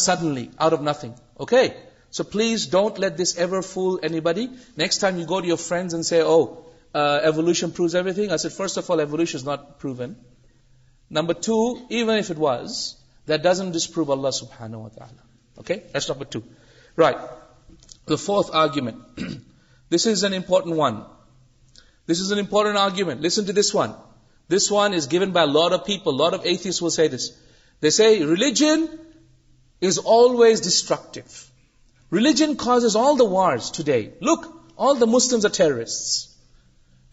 Speaker 2: suddenly don't let ever fool بڑی نیکسٹنگ that doesn't disprove Allah subhanahu wa ta'ala. Okay, that's number two. Right, the fourth argument. this is an important one. This is an important argument. Listen to this one. This one is given by a lot of people. A lot of atheists will say this. They say, religion is always destructive. Religion causes all the wars today. Look, all the Muslims are terrorists.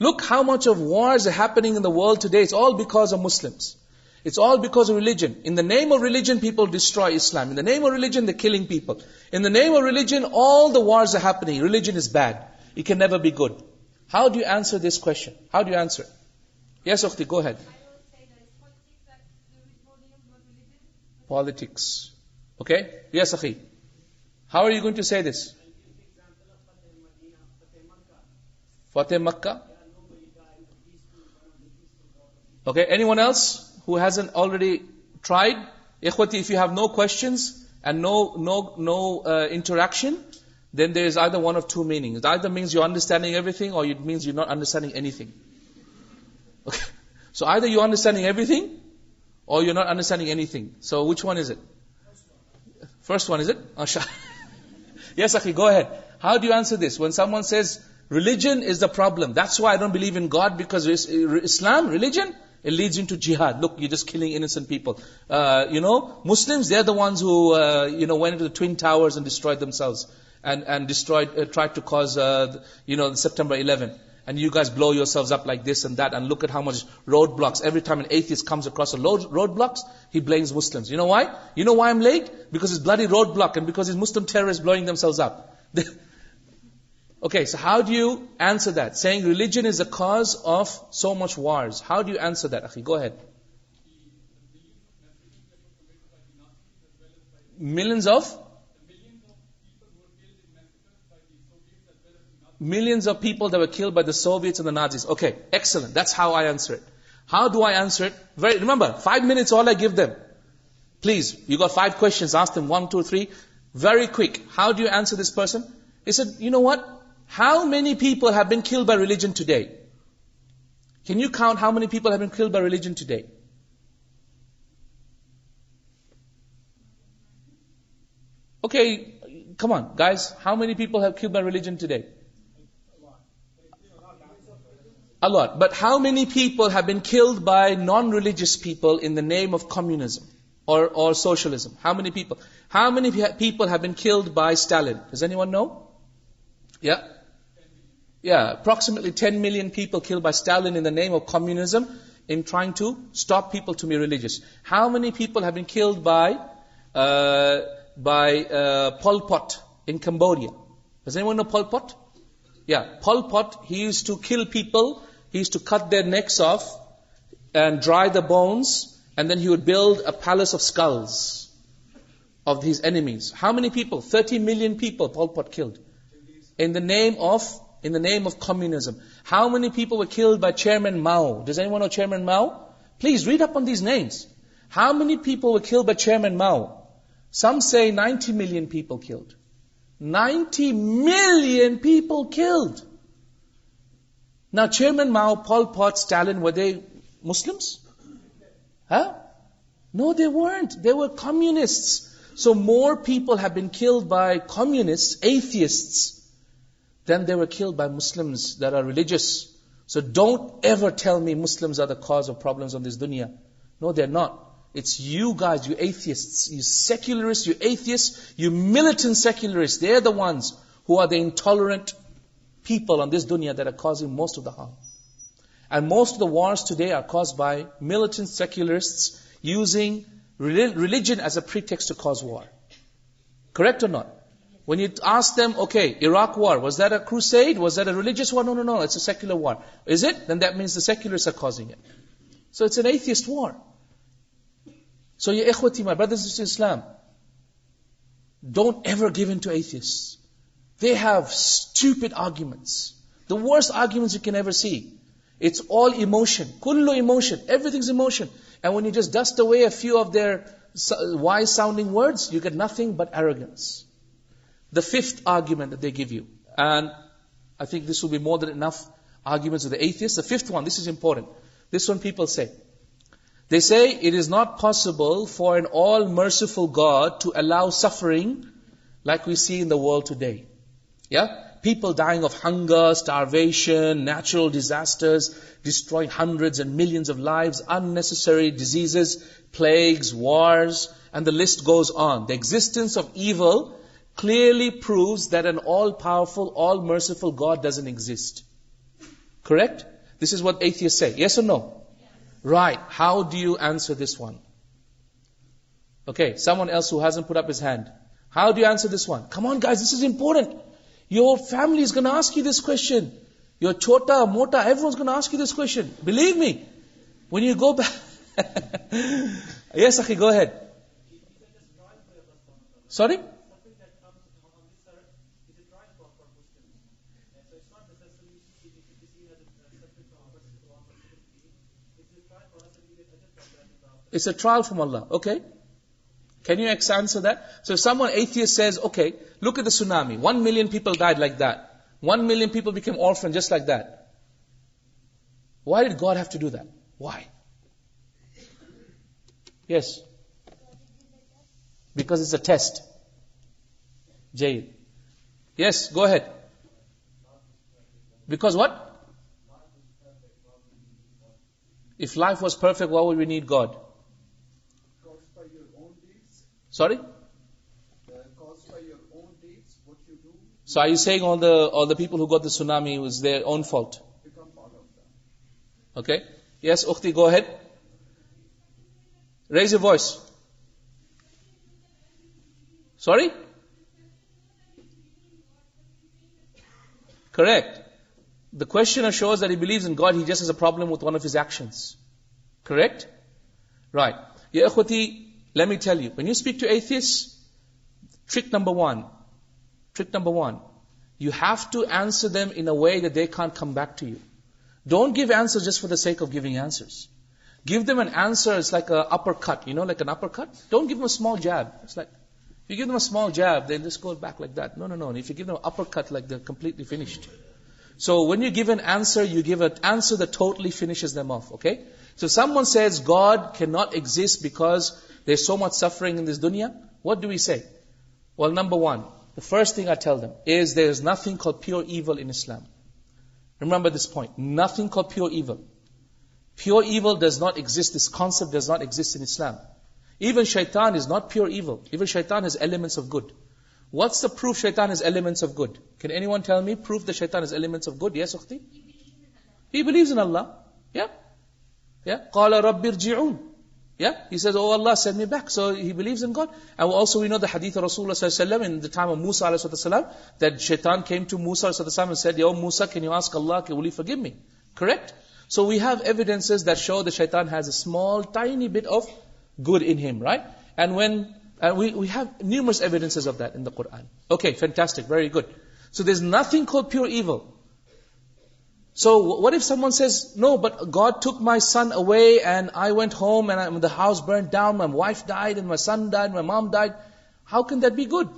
Speaker 2: Look how much of wars are happening in the world today. It's all because of Muslims. It's all because of religion. In the name of religion, people destroy Islam. In the name of religion, they're killing people. In the name of religion, all the wars are happening. Religion is bad. It can never be good. How do you answer this question? How do you answer? Yes, Ukhti, go ahead. Politics. Okay? Yes, Akhi. How are you going to say this? Fateh Makkah? Okay, anyone else? who hasn't already tried? Ikhwati, if you have no questions and no uh, interaction, then there is either one of two meanings. It either means you're understanding everything, or it means you're not understanding anything. Okay. So either you're understanding everything, or you're not understanding anything. So which one is it? First one, is it? Yes, Akhi, go ahead. How do you answer this? When someone says, religion is the problem, that's why I don't believe in God, because Islam, religion, lead to G hook you just killing int peoples no went twenty destroyed try to know September eleven and you gas blow yourselves up like this and then look how much road بلاکرینٹ comes road blocks he bills Muslims you know why you know why M late books bed block because مسلمرز blowing up so how do you answer that سیگ religion is the cause of so much wars how do answer دل آف مل of people by the Soviet Nazis this how I آنسراؤ do I answer remember five minutes them please you go five کون two three very coke how D answer this person stew know what How many people have been killed by religion today? Can you count how many people have been killed by religion today? Okay, come on, guys. How many people have killed by religion today? A lot. But how many people have been killed by non-religious people in the name of communism or socialism? How many people? How many people have been killed by Stalin? Does anyone know? Yeah. Approximately ten mile people kill by the name of کمزم انگ to stop people religious how many پیپلڈ by بائیٹوریا فال fit has to kill people next of and dry the bones and then you Wade build a palace of skulls of these enemies how many people thirty مل people name of name of کمزم how main people by chairman چیئرمینڈ اپنس how many people چیئرمینٹی ملپل chairman Mao فارٹ way Muslim world they were کمسٹ so more people have been killed by کمسٹ asset than there well by Muslim so don't ever tell me Muslim دنیا نو دونس یو گاسریس U S you Milton seekers once who are the intolerant people on this دنیا درز موسٹ آف دنگ and most of the wars today are cause بائیلیٹنٹ seekers using religion as a freeze war correct not وینک you rock war was there euros religious argument seats way wise sound words you get nothing bits fifth argument they give you and I think this would be more than enough argument people not possible for all merciful God to allow suffering like we see دالڈ today یا people dying of ہنگرویشن natural disaster ڈیسٹرڈریڈ ملنےسری disease flags ward the list goes on the existence of even لی proves then all power full all merciful God doesn't exist no right how do you آنسرٹنٹ your فیملیزن your چھوٹا موٹا ایوری ون آسکی دس کون believe me one you go yes go head sorry trouble from all the can you S answer them S says okay look at the tsunami one مل people died like that one million people become orphan just like did God have to do this back it's a ٹھیک yes go ahead back what if life was perfect we need God sorry so آئیگل all the people who go some there own fault okay yes اختی go ahead raise O voice sorry correct the question shows the believe God he جس is a problem it one of his action correct right یہ لو panic to S treat number them N a way they can come back to you don't give answer just for دیکھ gives go them an answers like give small you give the اسال جیب دین دور بک لائک دون up upper cut like so when you give an answer you give answer the totally finish is name of okay so someone says God can not exist because there so much suffering this دنیا what do you see well number one first nothing car pure evil in Islam رم number this point nothing car pure evil pure evil does not exist this concept does not exist evil شیتان از ناٹ پیور ایون ایون شیتان is elements of good What's the proof shaitan has elements of good? Can anyone tell me proof that shaitan has elements of good? Yes, Ukhti? He believes in Allah. Yeah. Yeah. Qala Rabbir Ji'un. Yeah. He says, Oh Allah, send me back. So he believes in God. And also we know the hadith of Rasulullah in the time of Musa wasallam that shaitan came to Musa wasallam and said, Yo Musa, can you ask Allah, will you forgive me? Correct? So we have evidences that show that shaitan has a small, tiny bit of good in him, right? And when And we have numerous evidences of that in the Qur'an. Okay, fantastic, very good. So there's nothing called pure evil. So what if someone says, no, but God took my son away and I went home and the house burned down, my wife died and my son died, my mom died. How can that be good?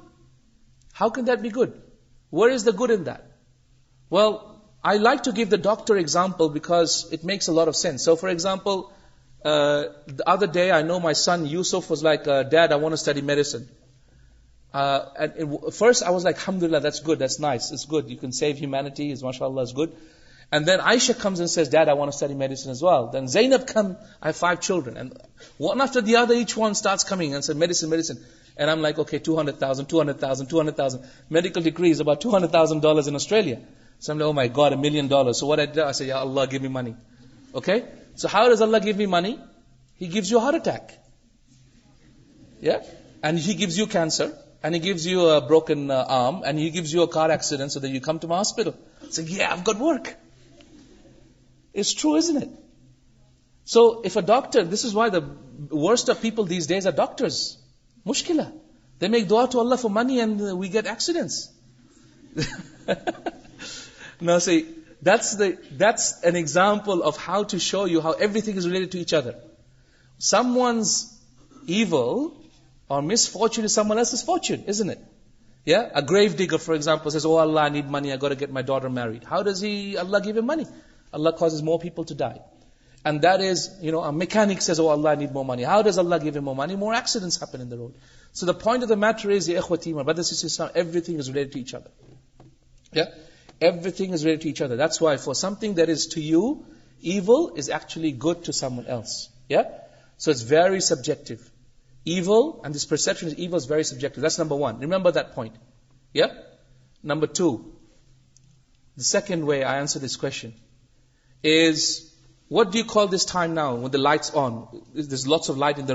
Speaker 2: How can that be good? Where is the good in that? Well, I like to give the doctor example because it makes a lot of sense. So for example, day I know my son Yusuf was like first I why like حمد اللہ this nice good you can save humanities ماشاء اللہ good and I nut چلڈرنڈ what then میری M like two hundred thousand two hundred thousand two hundred تھاز medical degrees up two hundred تھازارس Australia some love my God million dollar Allah گوی money so how does Allah give me money gives you heart attack ہیوکنڈ so this Y of people doctor get my ڈاٹرڈ how does Allah give منیز more people to die and need more money how does Allah give N more money Morsi so دف درزرینگ related to ایوریگز very teacher good to some one L یا so very سبجیکٹر second way I answer this کون what D call this then now the lights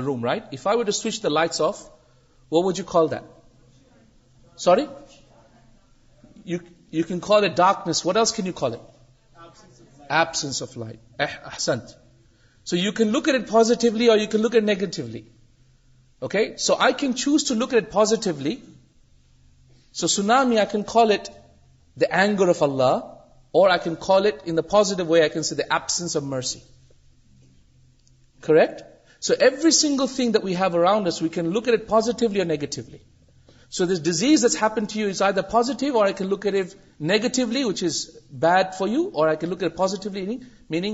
Speaker 2: room right if I would switch the lights off وو کال دیکھ you darkness what is can you call it absence of light so you can look it positively negatively so I choose to look positively so سنا can call it the angle of O call it in positive way I see داسینس mercy correct so every single thing they have around we can look positively or negatively so this disease positive negatively which is bad for you or positively میری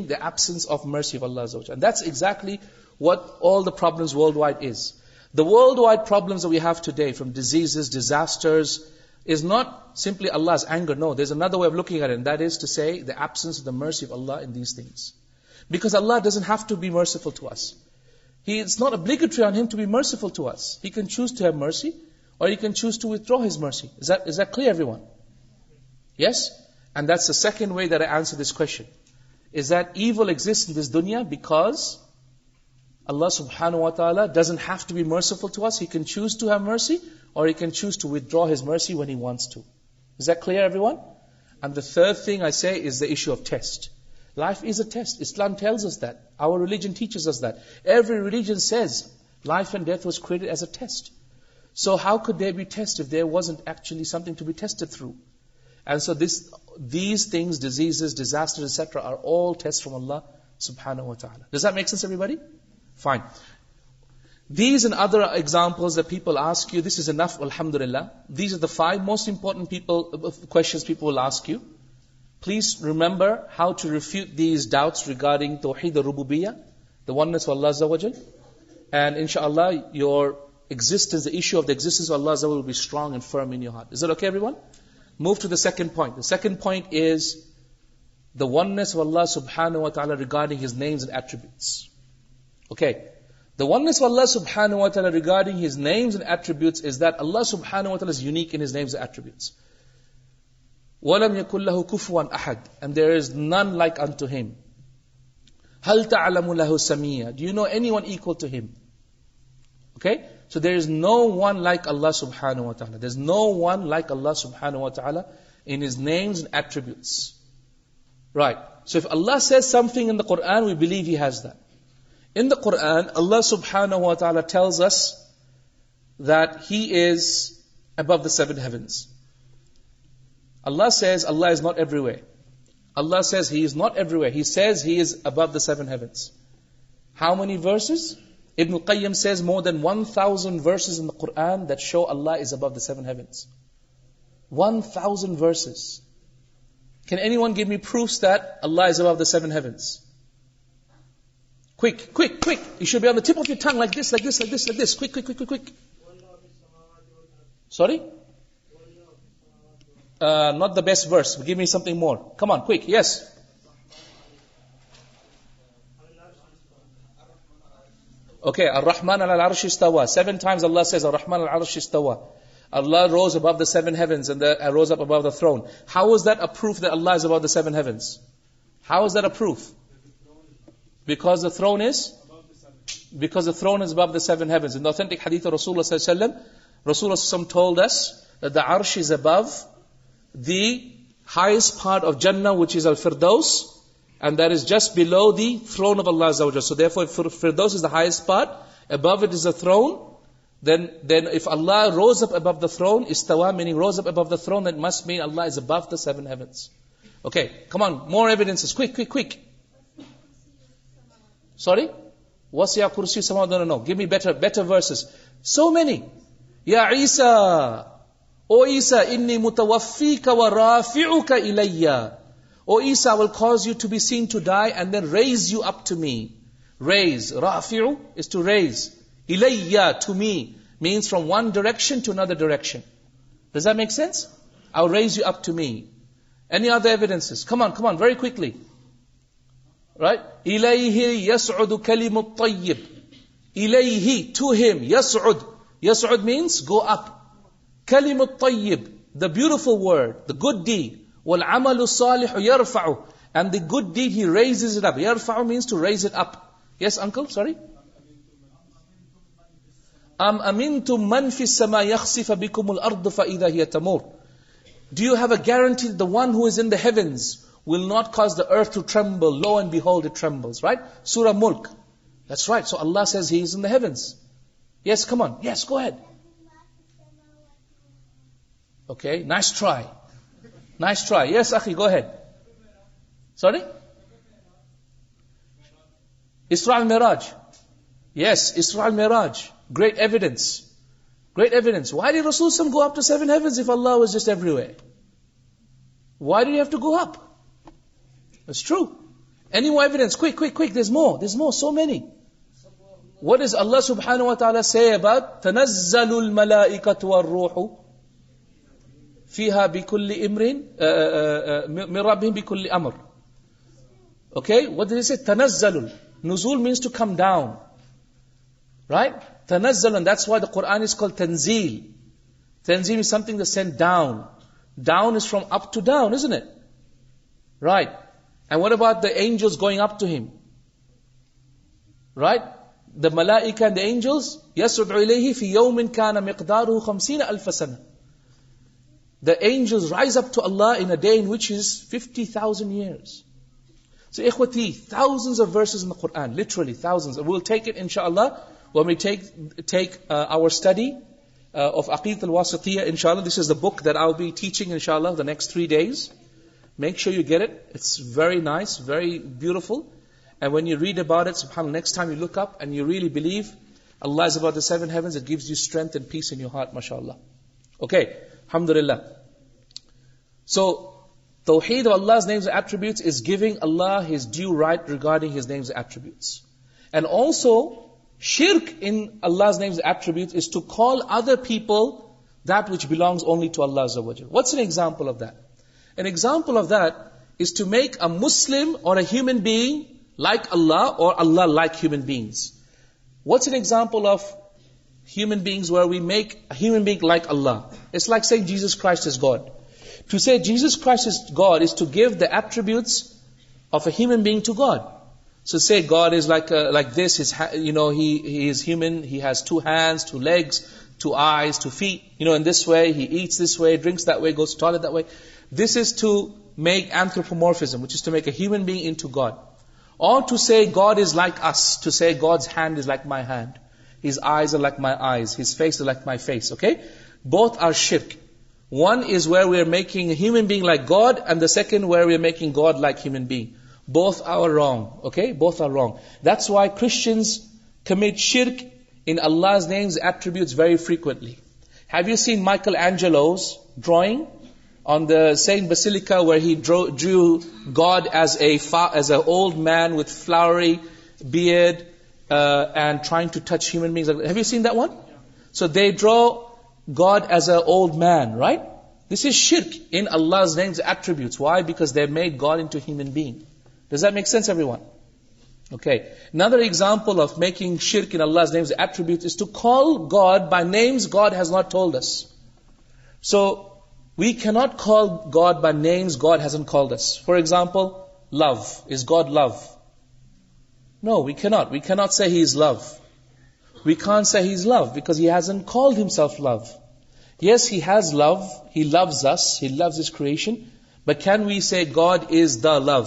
Speaker 2: from disease disasters is not simply Allah anger no this it لگ is to see دبسینس mercy of Allah in these things because Allah doesn't have to be merciful to us not a back true he merciful to us choose to he mercy second way this دنیا بک اللہ سبحان و تعالیو مرسیف ٹو ہی مرسی اور سو کڈسٹلی تھرو سوز تھس ڈیزاٹرس ا نف الحمد اللہ these are the five موسٹنٹ please remember how to reef doubt regarding ان شاء اللہ your existence, the issue of the existence of Allah Azza will be strong and firm in your heart. Is that okay, everyone? Move to the second point. The second point is the oneness of Allah subhanahu wa ta'ala regarding His names and attributes. Okay. The oneness of Allah subhanahu wa ta'ala regarding His names and attributes is that Allah subhanahu wa ta'ala is unique in His names and attributes. وَلَمْ يَكُلْ لَهُ كُفْوًا أَحَدٍ And there is none like unto Him. هَلْ تَعْلَمُ لَهُ سَمِيًّا Do you know anyone equal to Him? Okay? There is no one like Allah سبحان سبحانگ he Allah says Allah is not every way Allah way has he verses more then one تھاؤز show Allah تھاؤزنی one give me proof اللہ ابا the سیونس sorry not the best verse give me something more come on کس Okay, Ar-Rahman al-Arsh istawa. Seven times Allah says Ar-Rahman al-Arsh istawa. Allah rose above the seven heavens and the, uh, rose up above the throne. How is that a proof that Allah is above the seven heavens? How is that a proof? Because the throne is? Because the throne is above the seven heavens. In the authentic hadith of Rasulullah Rasulullah told us that the Arsh is above the highest part of Jannah, which is Al-Firdaus, مورڈینس نو گیو می بیٹر ڈائس to me are the evidence come on come on very quickly right yes yes رڈ mass go اپلی مت دا بیوٹیفل ورڈ گی والعمل الصالح يرفع and the good deed he raises it up يرفع means to raise it up yes uncle sorry أم أمنتم من في السماء يخسف بكم الأرض فإذا هي Taimur Do you have a guarantee that the one who is in the heavens will not cause the earth to tremble? Lo and behold, it trembles, right? Surah Mulk. That's right. So Allah says He is in the heavens. Yes, come on. Yes, go ahead. Okay, nice try. Nice try. Yes, Akhi, go ahead. Sorry? Isra al-Miraj. Yes, Isra al-Miraj. Great evidence. Great evidence. Why did Rasul go up to seven heavens if Allah was just everywhere? Why did he have to go up? That's true. Any more evidence? Quick, quick, quick. There's more. There's more. So many. What does Allah subhanahu wa ta'ala say about تَنَزَّلُ الْمَلَائِكَةُ وَالْرُوحُ فيها بكل بكل امر امر من ربهم what what did he say تنزل تنزل نزول means to to to come down down down down right right right and and and that's that's why the the the the Quran is is is called تنزيل تنزيل something sent from up up isn't it about angels angels going him malaika إليه في يوم كان مقداره خمسين ألف سنة the angels rise up to Allah in day in which is fifty thousand years So ikhwati, thousands of verses in the Quran, literally thousands. We'll take it inshallah when we take, take uh, our study uh, of Aqid al-Wasatiyah inshallah. This is the book that I'll be teaching inshallah the next three days. Make sure you get it. It's very nice, very beautiful. And when you read about it, subhanAllah, next time you look up and you really believe Allah is about the seven heavens, it gives you strength and peace in your heart, mashallah. Okay. حمدال پیپلگز اونلیمپل of that to make a or Allah liking what's an example of ہیومنگز where we میکمن being like Allah Jesus God to see Jesus God is to give this of human being to God so say گاز to hand two lags to فی no this way way drinks make anthropomorphism which is to میکمن being اناڈ or my hand His eyes are like my eyes. His face is like my face. Okay? Both are shirk. One is where we are making a human being like God, and the second where we are making God like human being. Both are wrong. Okay? Both are wrong. That's why Christians commit shirk in Allah's names, attributes very frequently. Have you seen Michelangelo's drawing on the Saint Basilica where he drew God as an old man with flowery beard, so they ڈر God as a man right this is شرک انٹریبیوٹ they make گاڈنگ Nadar example of making شرک to call God by names God has not this so we کیاڈ by names God ہیزن this for example love is God love no we not we keys love we Khan see love back love yes has love loves loves us love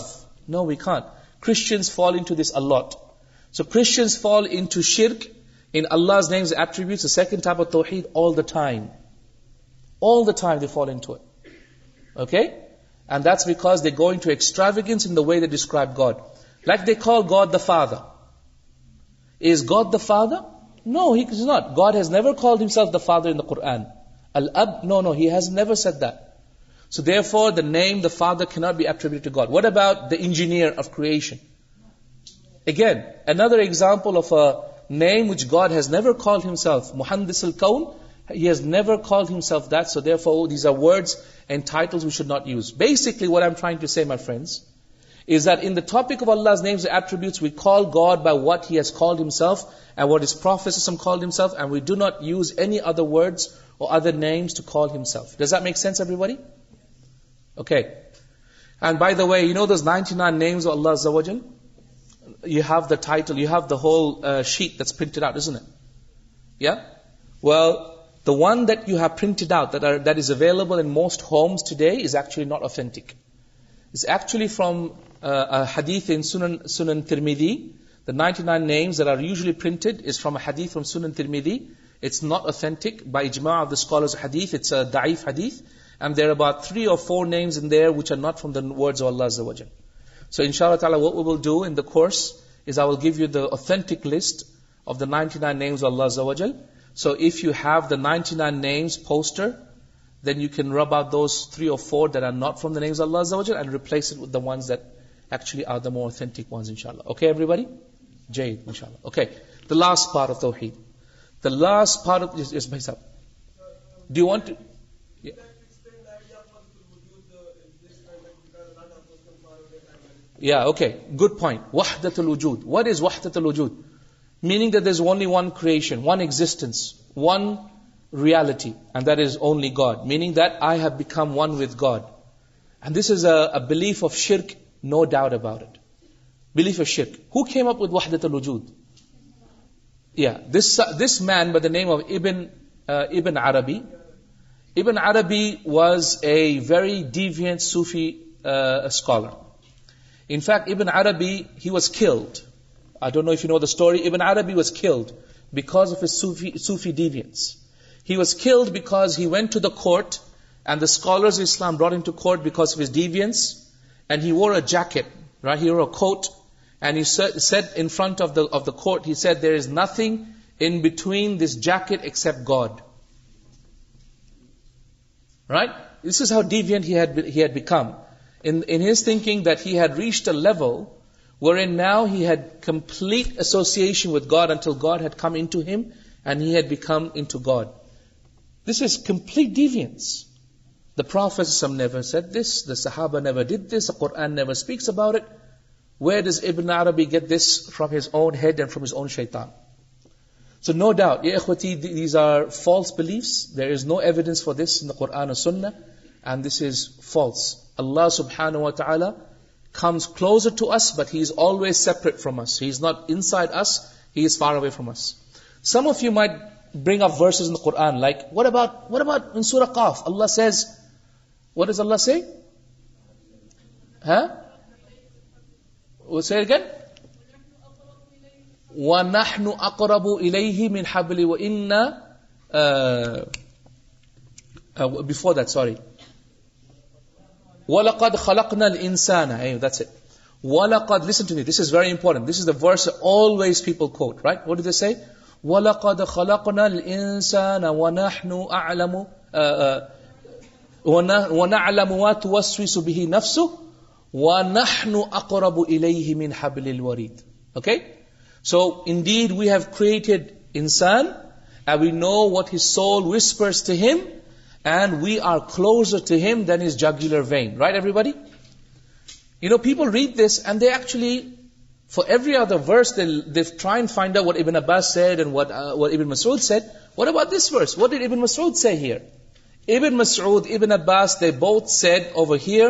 Speaker 2: no we cons Allah سوشچنڈ فال okay way درب God Like they call God the Father. Is God the Father? No, He is not. God has never called Himself the Father in the Quran. Al-Ab, no, He has never said that. So therefore, the name, the Father, cannot be attributed to God. What about the engineer of creation? Again, another example of a name which God has never called Himself. Muhandis al-Kawn, He has never called Himself that. So therefore, these are words and titles we should not use. Basically, what I'm trying to say, my friends, topic of Allah God by what help not use ads make sense by داو دا ٹائٹلبل most homes not authentically from by جدیفیف دیر اباٹ تھری سو ان شاء اللہ تعالیٰ so if you have داٹیز foster then you can route three note from ریفلیکسڈ last of داسٹ date to یا گڈ پوائنٹ و تل وٹ ویل ویس دز اونلی ون کرنگسٹنس one reality and that is only God meaning they have become one with God and this is ابلیف of شرک نو ڈاؤٹ اباؤٹ اٹ بیو اک ہو اپس مین عربی عربی واز اے ویری ڈیو سوفیلرس بیکس ہی وینٹ ٹو دورٹ اینڈرس ٹوٹ بیک آف ڈیوئنس and he wore a jacket, right? He wore a coat, and he said in front of the court, he said, there is nothing in between this jacket except God. Right? This is how deviant he had become. In his thinking that he had reached a level wherein now he had complete association with God until God had come into him and he had become into God. This is complete deviance. فروف some neighbour said this داور ڈیٹ نیورس ابؤٹ اٹ ویئر اسبی get this from his own اون شیتان سو نو ڈاؤٹ یہ there is no evidence for this false Allah comes close to us but he is always separate Fromm's not annoyed us he is far away from some of you may bring اپن لائک وٹ وٹ اب سورک says What does Allah say? Huh? We'll say it again. وَنَحْنُ أَقْرَبُ إِلَيْهِ مِنْ حَبْلِ وَإِنَّا uh, uh, Before that, sorry. وَلَقَدْ خَلَقْنَا الْإِنسَانَ hey, That's it. وَلَقَدْ Listen to me. This is very important. This is the verse that always people quote, right? What do they say? وَلَقَدْ خَلَقْنَا الْإِنسَانَ وَنَحْنُ أَعْلَمُ uh, uh, so did we have cut we know what سال and we are close to him دز جگٹ ایوری بڑی you know people read this and they ایچولی for every other verse try find out وٹن اب سیٹ وٹن مسول said what about this verse وٹن مسئر شروت ایون ا باس they both said over here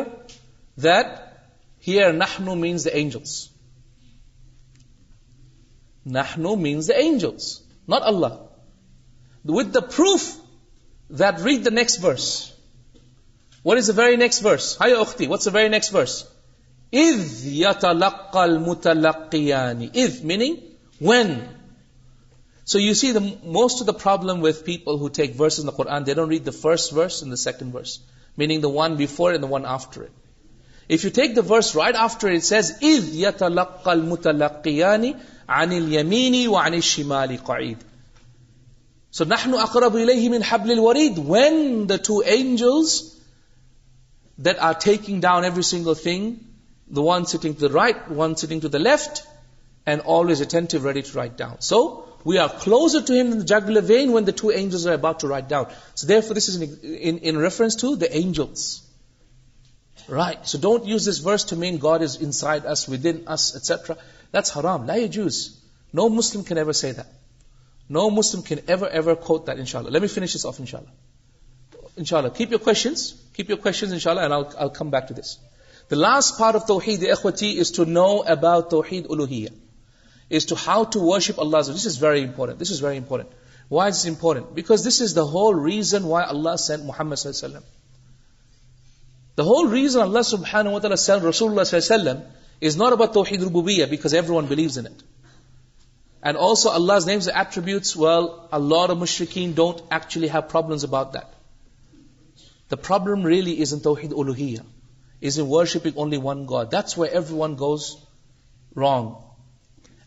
Speaker 2: دہنو مینس دا اینجلس نہو means the angels not Allah with the proof that the next was what is a very next verse ہائی اختی واٹس ویری نیکسٹ وس ایز یت لکل meaning when So you see, the, most of the problem with people who take verses in the Qur'an, they don't read the first verse and the second verse. Meaning the one before and the one after it. If you take the verse right after it, it says, إِذْ يَتَلَقَّ الْمُتَلَقِّيَانِ عَنِ الْيَمِينِ وَعَنِ الشِّمَالِ قَعِيدٍ So, نَحْنُ أَقْرَبُ إِلَيْهِ مِنْ حَبْلِ الْوَرِيدِ When the two angels that are taking down every single thing, the one sitting to the right, one sitting to the left, and always attentive, ready to write down. So, we آروز ٹو جگنس right so don't use this ورز to mean God انس واٹس نو مسلم انشاء اللہ کیپ یو کونس کی ریمارنٹریمپورنٹ وائی از امپورٹنٹ بکاز دول ریزن وائی اللہ سینٹ محمد رسول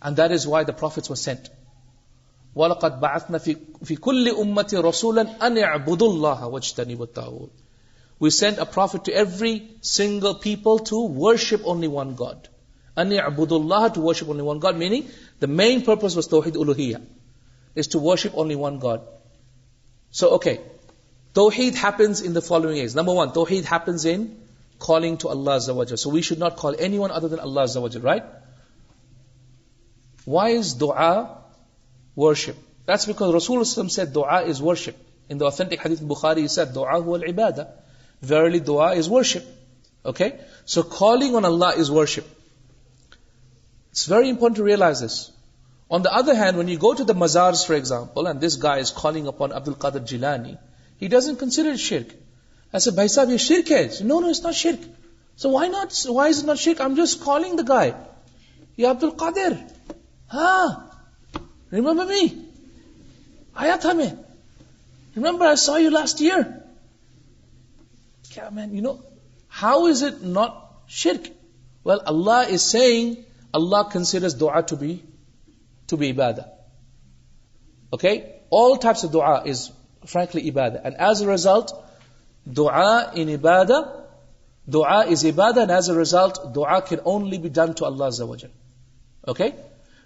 Speaker 2: And that is why the prophets were sent. وَلَقَدْ بَعَثْنَا فِي كُلِّ أُمَّةٍ رَسُولًا أَنْ يَعْبُدُوا اللَّهَ وَاجْتَنِبُوا الطَّاغُوتِ We sent a prophet to every single people to worship only one God. أَنْ يَعْبُدُوا اللَّهَ to worship only one God, meaning the main purpose was Tawheed Uluhiyya, is to worship only one God. So, okay, Tawheed happens in the following ways. Number one, Tawheed happens in calling to Allah Azza wa So we should not call anyone other than Allah Azza wa right? Why is a worship رسول اسلم سیٹ ورشپٹک فارزامپل گائےنگ اپن ابد القادر جیلانی گائے ریمبر ہاں، می آیا تھا میں remember okay frankly as and as a result result دعا can only be done okay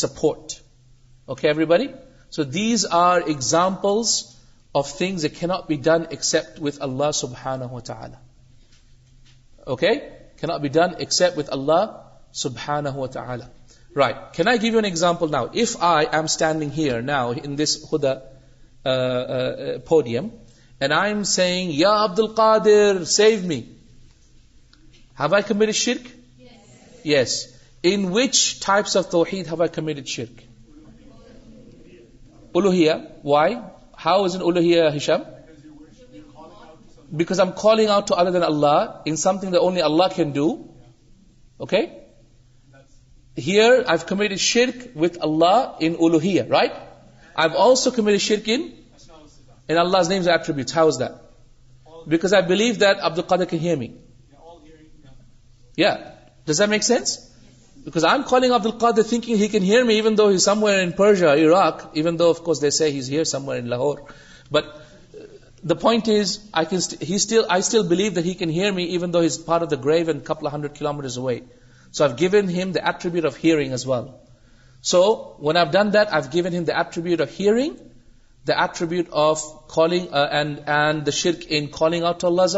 Speaker 2: support okay everybody so these are example of things کی ڈن ایکسپٹ ولہ کی right can I give you an example now if I am standing here now this hour ڈی ایم اینڈ آئی ایم سیگ یا ابد ال کادر سیو میو آئی کم شرک یس وائی ہاؤز بکاز اللہ can do okay here I committed شرک وتھ اللہ انوہر شرک انٹری ہاؤ از دیکھ بلیو دبد الدر میز اٹ میک سینس میون دو ہزار گریو اینڈریڈ kilometre attribute of hearing as well so one done then of hearing of the شرک انگل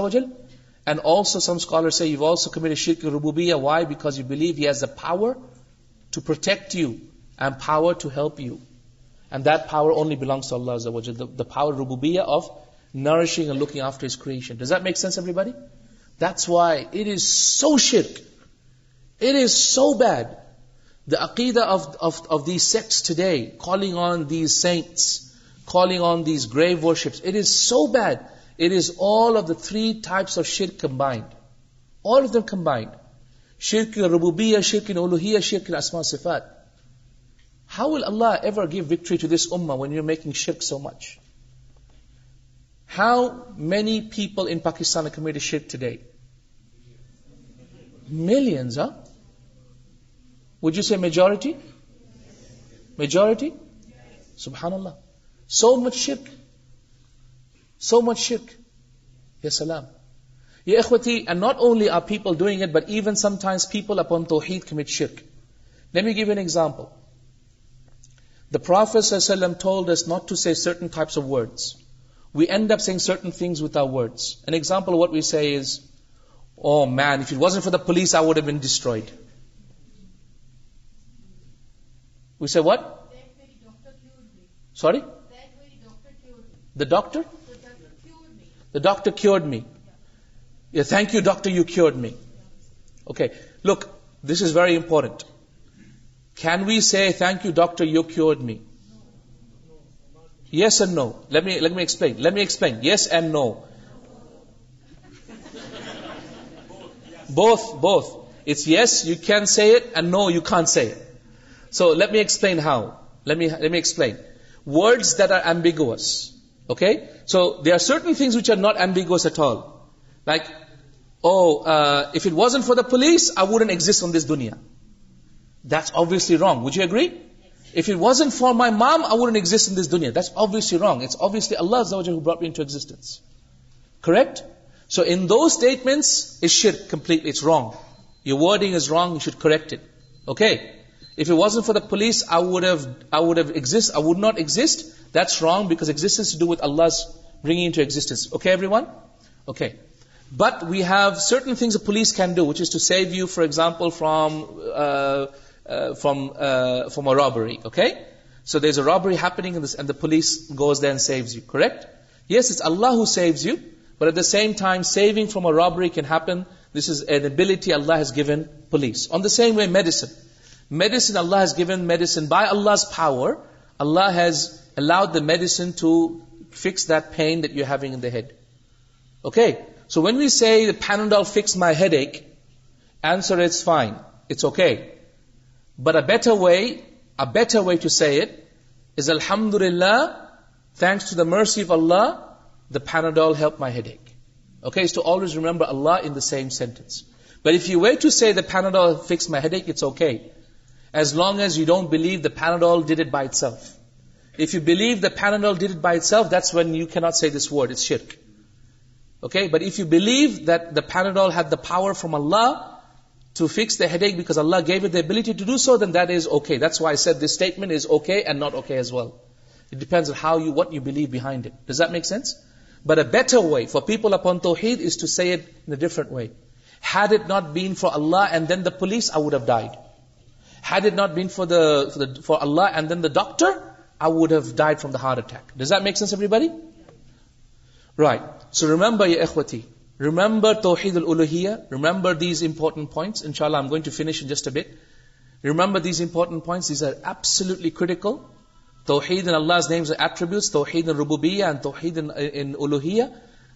Speaker 2: روبیاز protect you and power to help you and پاورگس نرس لوکنگ سو بیڈ داید ٹو ڈے گرشپ so bad three types of شیر کمبائنڈ آل در کمبائنڈ شیرو بی اے شیخ صفات ہاؤ ول اللہ ایور گیو وکٹری ٹو دسما ون یو میکنگ شیخ so much how many people in Pakistan committed شیٹ ٹو ڈے میل وج اے میجوریٹی میجورٹی سب حا سو مچ شک سو مچ شک yes not only are people doing it but ایونس people upon to hand شک name you give an example the پروفیسرٹن ٹائپس آف وڈ وی اینڈ اب سیگ certain things with آرڈس an example what we see is او man was an for the police I would بیسٹرائڈ وی سٹ sorry the doctor The doctor cured me. Yeah, thank you, doctor, you cured me. Okay, look, this is very important. Can we say, thank you, doctor, you cured me? Yes and no. Let me explain. Yes and no. Both. It's yes, you can say it, and no, you can't say it. So let me explain how. Let me explain. Words that are ambiguous, so they are certain things which are not M بس it like wasn't for the police I ووڈنگ دیا رانگ وج یو اگری افٹ وزن فار مائی معم آئی دس دنیا دیٹسلی رانگسلیٹ سو انٹرنٹس wrong you wording is wrong should correct okay If it wasn't for the police, I would not exist. That's wrong, because existence to do with Allah's bringing into existence. Okay, everyone? Okay. But we have certain things the police can do, which is to save you, for example, from uh, uh, uh, a robbery. Okay? So there's a robbery happening and the police goes there and saves you. Correct? Yes, it's Allah who saves you, but at the same time, saving from a robbery can happen. This is an ability Allah has given police. On the same way, medicine. Medicine اللہ گیون میڈیسن بائی اللہ پاور اللہ سو وینڈ مائی ہیڈ بٹر وےٹر وے ٹو سیٹ از الحمد للہ thanks mercy of Allah the fan اڈال ہیلپ مائی ہیڈ ایکس but you wait to see the فینڈالکس As long as you don't believe the Panadol did it by itself. If you believe the Panadol did it by itself, that's when you cannot say this word. It's shirk. Okay? But if you believe that the Panadol had the power from Allah to fix the headache because Allah gave it the ability to do so, then that is okay. That's why I said this statement is okay and not okay as well. It depends on what you believe behind it. Does that make sense? But a better way for people upon Tawheed is to say it in a different way. Had it not been for Allah and then the police, I would have died. Foreign ڈاک ووڈ فرم داٹیکسر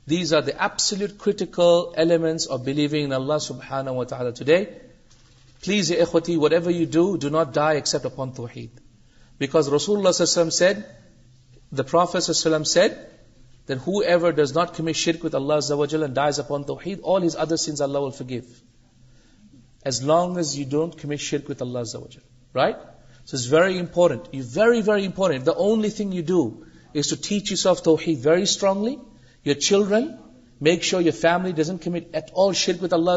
Speaker 2: دیس آرسلیٹس please what ever you do do not ڈاسپٹ اپان تو سلم سیٹ سلم with Allah توز long as you don't شرک with Allah right very important you very very important the only thing you do is to teach of تو very strongly your children make sure your family doesn't شک وت اللہ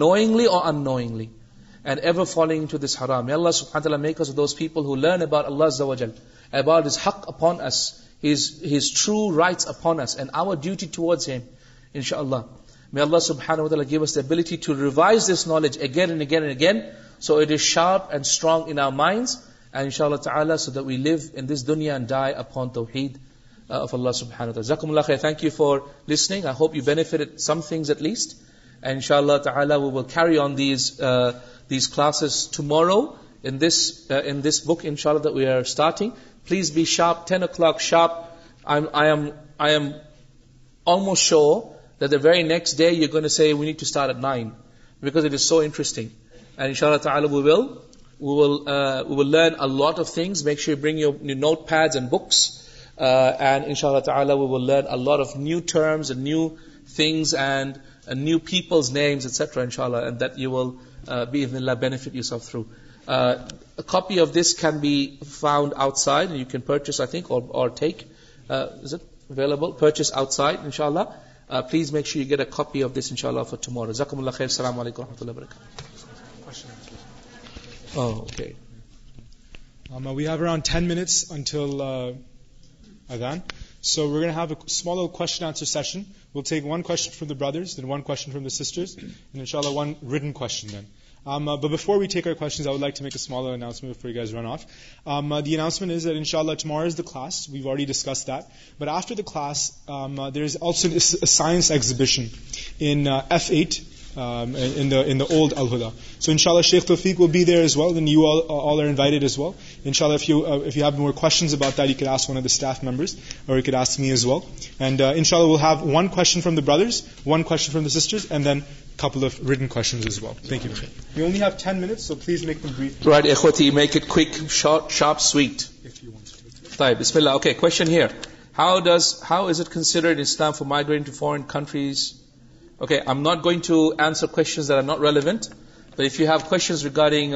Speaker 2: نگ سم تھنگ لیسٹ ان شاء اللہ carry on these classes tomorrow's back ان شاء اللہ پلیز بی شارک شارموسٹ شوری next day you can C we need to start at nine because so interesting books Allah new things new peoples کاؤٹ سائڈ انشاء اللہ please make you get اوپی of this انشاء اللہ فار ٹمارو زکم اللہ السلام علیکم و رحمۃ
Speaker 3: اللہ ویو ٹینٹس سو ویلال from the brothers ونسچن from the سسٹرسن ٹیکسنٹمنٹ بٹ آفٹرسنڈ اللہ سو ان شاء اللہ شیخ تو بیئر از ویل وائرز ان شاء اللہ we'll have one question from the brothers one question from the sisters ریٹنس پلیز میک
Speaker 2: میک شارپیٹن here how does how is it considered enough for my twenty foreign countries okay I am not going to answers are not relevant but if you have کوڈنگ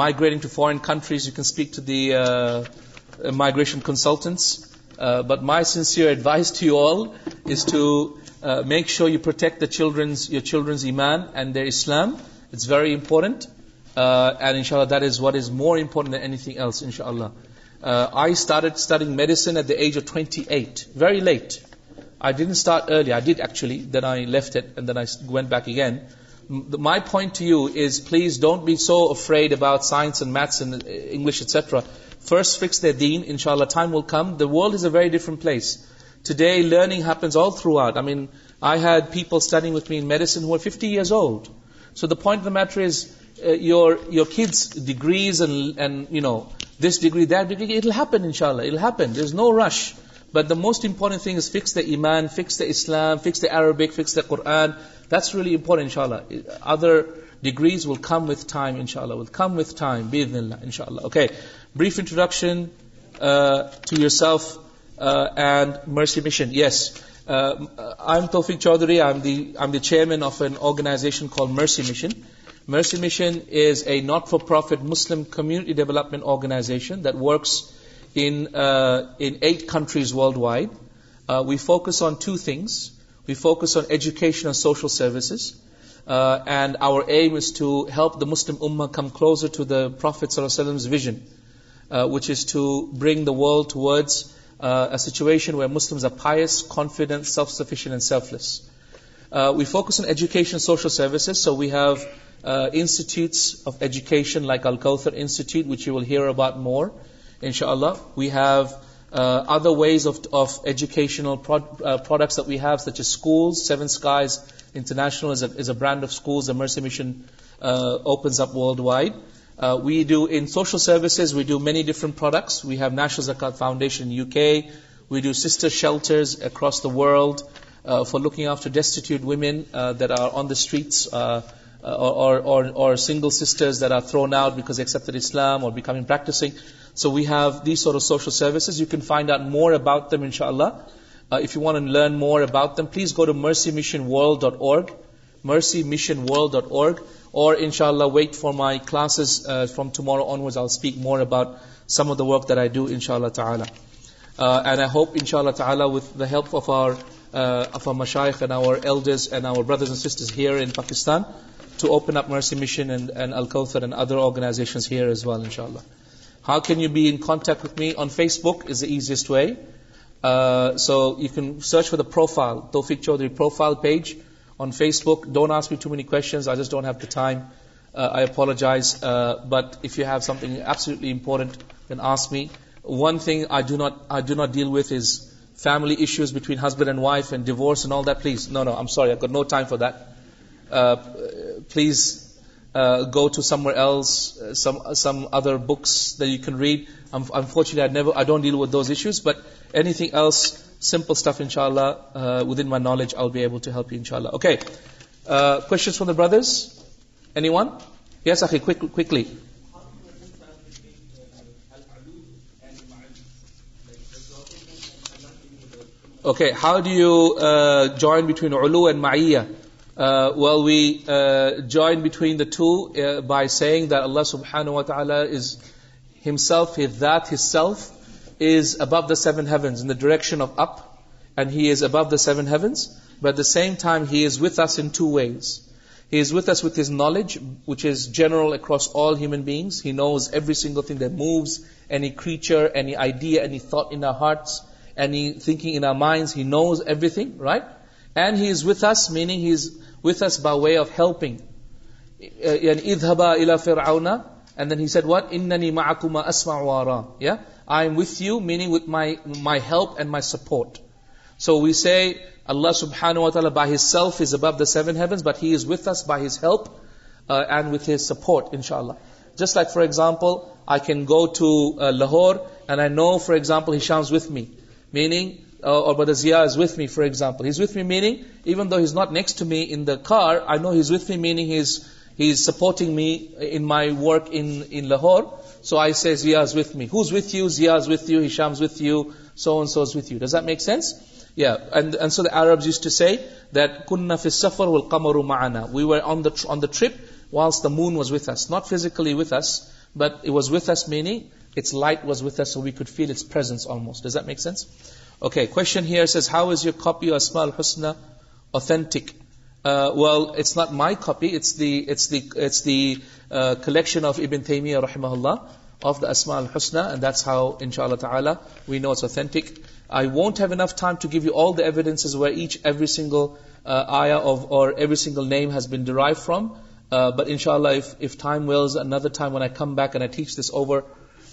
Speaker 2: migrate to foreign countries you can speak to the migration consultants but my sincere advise to you all is to make sure you protect the childrens children's ای مین and the Islam it's very important ان شاء اللہ this what is more important than ایگ ایل ان شاء اللہ آئیارٹار medicine at the age of twenty eight very لٹارٹر then I left I back again my point you is please don't be سوڈ about science and maths etcetera first fix the then will come the world is a very different place today learning all throughout I mean I had پیپلڈنگ with main medicine fifty year old so the point matter is your you kids دیکن this no rush but the most important thing is fix the امین فکس د اسلام فکس دروبک فکس دور اینڈس ریلیٹینٹ other degrees will come with a brief introduction Chaudhry M the chairman of an organization کال مرسی مشن مرسی mission is a not for profit Muslim community development organization درکس Uh, in 8 countries worldwide. Uh, we focus on 2 things. We focus on education and social services. Uh, and our aim is to help the Muslim Ummah come closer to the Prophet sallallahu alaihi wasallam's vision, which is to bring the world towards a situation where Muslims are pious, confident, self-sufficient, and selfless. We focus on education and social services. So we have institutes of education like Al-Kawthar Institute, which you will hear about more. Inshallah, we have uh, other ways of educational uh, products that we have, such as schools. Seven Skies International is a brand of schools. The Mercy Mission uh, opens up worldwide. We do in social services. We do many different products. We have National Zakat Foundation in UK. We do sister shelters across the world for looking after destitute women that are on the streets اور single sisters there are thrown out because so view this اور پلیز گو مرسی اور ان شاء اللہ wait for my classes from tomorrow's I'll speak more about some of the work I do ان شاء اللہ آئی ہوپ ان شاء اللہ in Pakistan to open up Mercy Mission and Al-Kawthar and other organizations here as well, inshallah. How can you be in contact with me? On Facebook is the easiest way. Uh, so you can search for the profile, Tawfiq Chaudhry profile page on Facebook. Don't ask me too many questions. I just don't have the time. Uh, I apologize. Uh, but if you have something absolutely important, then ask me. One thing I do not deal with is family issues between husband and wife and divorce and all that. Please, no, I'm sorry. I've got no time for that. Please go to some else some other books the you can read I unfortunate never I don't deal with those issues but anything else simple stuff ان شاء اللہ with in my knowledge I be able to help ان شاء اللہ okay question from the brothers anyone yes کلی okay how do you join between اولو and my well we join between the to by seeing the اللہ سب تعلیم the seven he direction of up and has above the seven heavens but the same time he is with us in two ways he's with us with knowledge which is general across all human beings he knows every single moves N creature hearts any thinking انائنڈز he knows everything right and he's with us meaning he seven but with بائیز help with he just like for example I can go to Lahore Zia's with me for examples with me mag even this not next me in the car I know his with me مینگز supporting me my work Lahore so I see Zia's with me who's with you Zia's with you he شام وتھ یو سو سوز with you does it make سینسل will come ارونا trip وا من was with not physically with us but was with meaning light was with we could feels purse okay question here's is how is you copy اسمال حسن اوتنٹکشن آفن تھرحم اللہ آف دا اسمال حسن ہاؤ ان شاء اللہ we know is authentic I want have enough time to give you all evidence where each every single single name has been derived from but ان شاء اللہ come back and I takes this over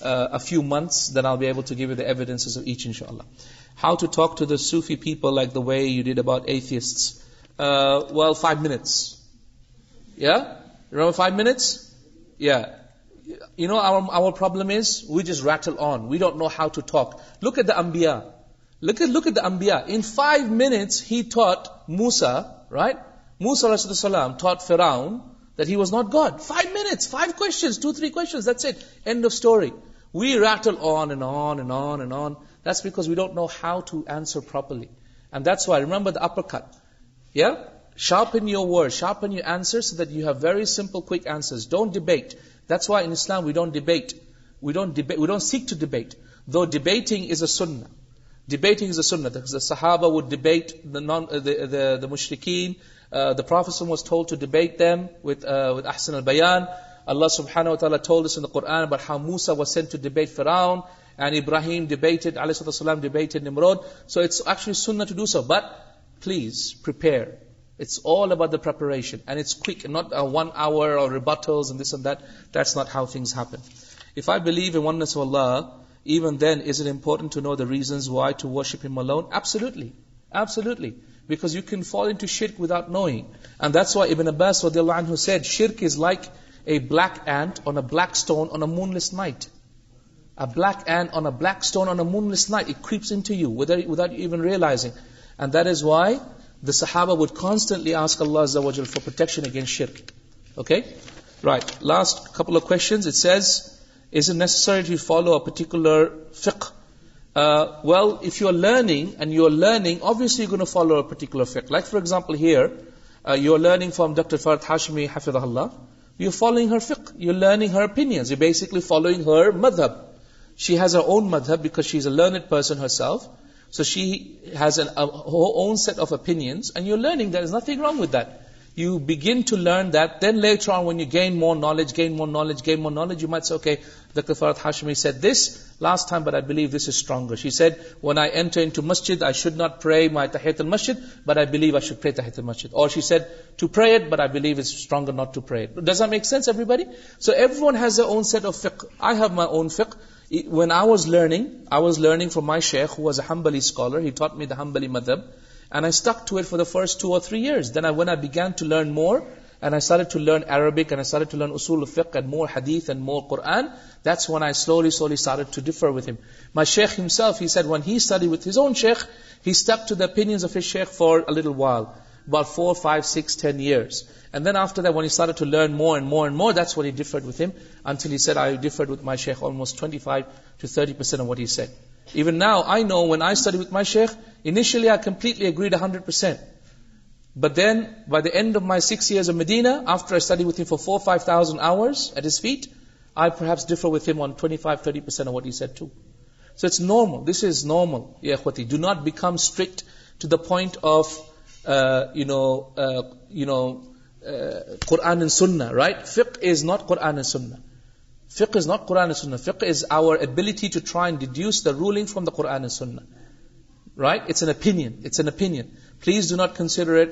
Speaker 2: uh, a few months, then I'll be able to give you the evidences of each, inshallah. How to talk to the Sufi people like the way you did about atheists? Uh, well, five minutes. Yeah? Remember five minutes? Yeah. You know, our, our problem is we just rattle on. We don't know how to talk. Look at the Anbiya. Look at, look at the Anbiya. In five minutes, he taught Musa, right? Musa salam, taught Firaun that he was not God. Five minutes, five questions, two, three questions, that's it. End of story. ری سمپلسون سیٹ اس و نانشرکینٹان اللہ صحیح ابراہیم علی صحمٹڈ ٹو نو د ریزنوٹلی بک فالو شیرک وداؤٹ نوئنگ شرک like بلیکن black stone Moonis night black black stone Moonis nights why دسٹینٹلیئر نیسسریٹ فالو پٹیکر فی ویل ایف یو ارنگ لرنگسلی gone follow پرٹیکل fact like for example here you are learning from doctor Hashmi Hafeez You're following her fiqh. You're learning her opinions. You're basically following her madhab. She has her own madhab because she's a learned person herself. So she has her own set of opinions, and you're learning. There is nothing wrong with that. You begin to learn that. Then later on, when you gain more knowledge, you might say, okay, the Kafarat Hashmi said this last time, but I believe this is stronger. She said, when I enter into masjid, I should not pray my Tahiyat al-Masjid, but I believe I should pray Tahiyat al-Masjid. Or she said, to pray it, but I believe it's stronger not to pray it. Does that make sense, everybody? So everyone has their own set of fiqh. I have my own fiqh. When I was learning from my shaykh, who was a Hanbali scholar. He taught me the Hanbali madhab. First to تھریس learn more I to learn Arabic to لرنسنت شیک ٹو دینس فارٹ فور فائیو سکس ٹینرسر even now I know when I with my شیک only I completely agree the hundred percent but then by دینڈ of my six نفٹرت four four five thousand eight اسپیٹ آئی واٹ اسٹو so normal this is normal ڈ not become straight to that you know you know سننا سننا فک اس نوٹ کو سننا face our ability to try ڈیڈیو رولیگ فروم دور آنٹس پلیز ڈو نوٹرسٹینڈنگ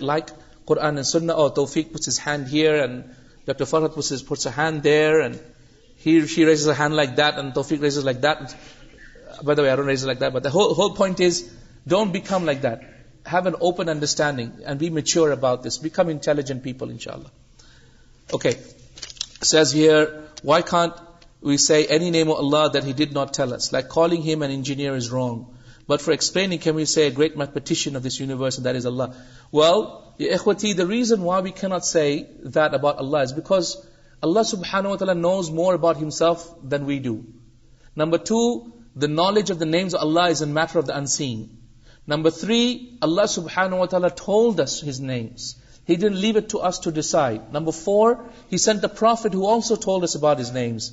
Speaker 2: اباؤٹنگ پیپل وائی خان وی سی اینی نیم او اللہ کال این انجینئر بٹ فارسپلین great mathematician of this universe اللہ ویلو ریزن وائیٹ اللہ knows more about knowledge of the names اللہ is an matter of the scene number three اللہ سب نو تعالیٰس about names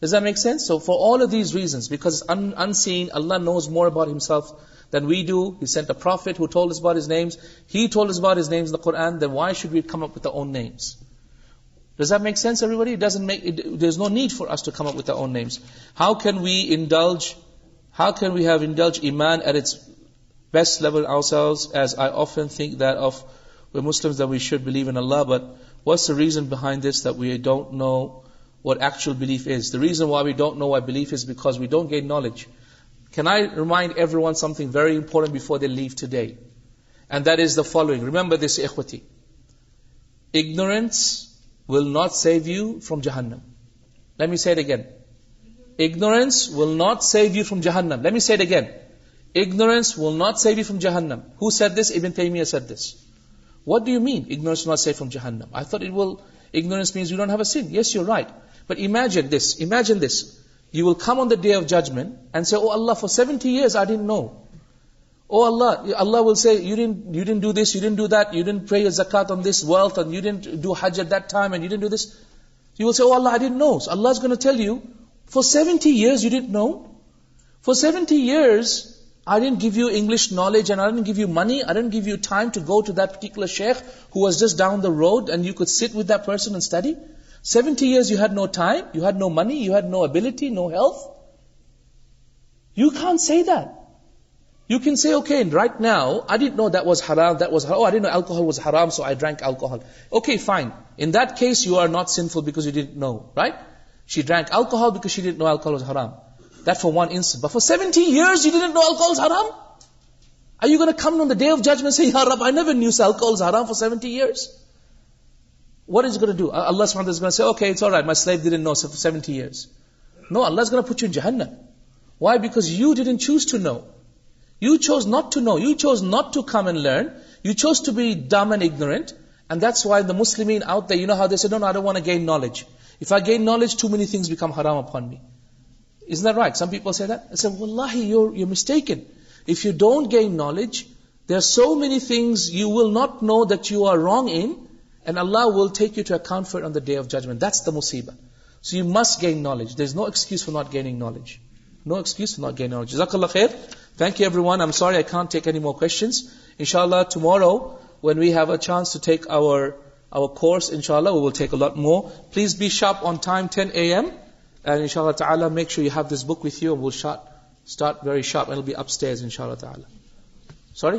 Speaker 2: Does that make sense? So for all of these reasons, because it's unseen, Allah knows more about Himself than we do. He sent a prophet who told us about His names. He told us about His names in the Qur'an. Then why should we come up with our own names? Does that make sense, everybody? There's no need for us to come up with our own names. How can we have indulged Iman at its best level ourselves? As I often think that we're Muslims, that we should believe in Allah, but what's the reason behind this, that we don't know چوئل belief is the reason why we don't know why belief is because we don't get knowledge can I remind everyone something very important before the leave today and that is the following remember this اخوتھی ignorance will not save you from جہانم لائڈ again ignorance will not save you from جہانم لائڈ again ignorance will not save you from جہانم ہُو سر دس ایون پی می sir this what do you mean ignorance might see from جہانم آئی تھوٹ ولگنورینس meant sin yes you right this you will come on the day of judgment see Allah forty اللہ ولسٹ نو اللہ for seventy knowledge and I you money give you time to go to درٹیکلر شیخ who was just down road and you could sit with درسن اسٹڈی سیونٹیو no time you have no money you have no ability no health no right شی ڈرک الکاس نوکوالیس ڈے آف جز نو نیوز نوزن choose to know you choose not to know you choose not to learn you choose to be ڈینڈ اگنورینٹس گے knowledge there are so many thing you will not know there wrong in tomorrow when we have a chance to take over course ان شاء اللہ more please be sharp on a this book ویت you وارٹ ویری شارپا اللہ تعالیٰ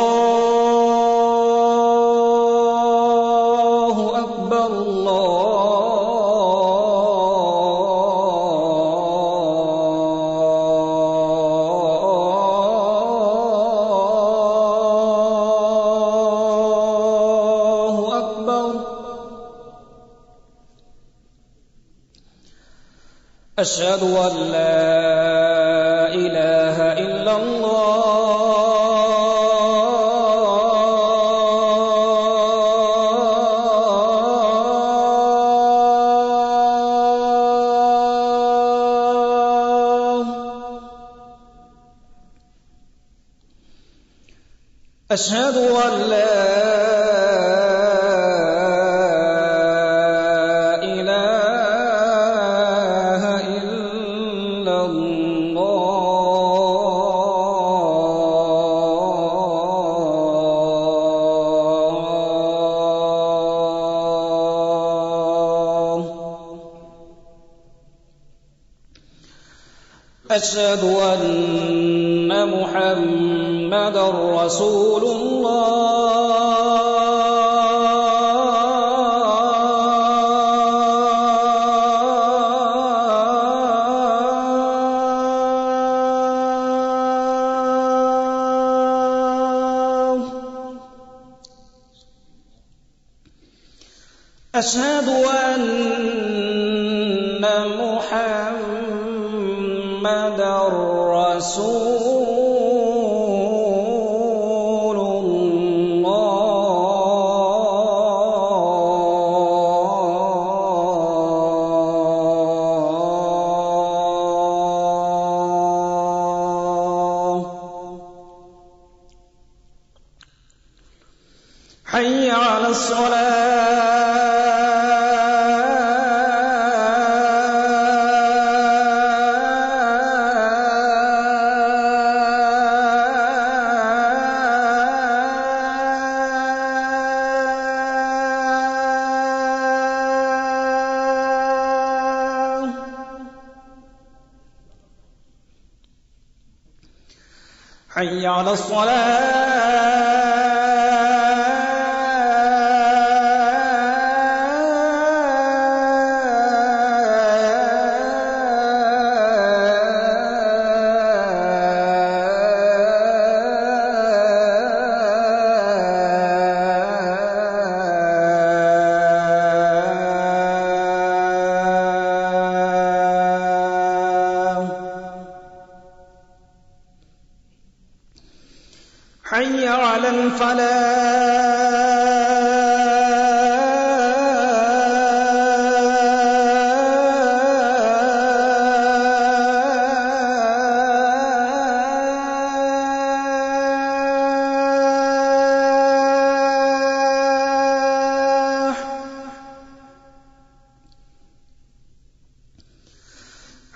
Speaker 2: شاید ہوا لا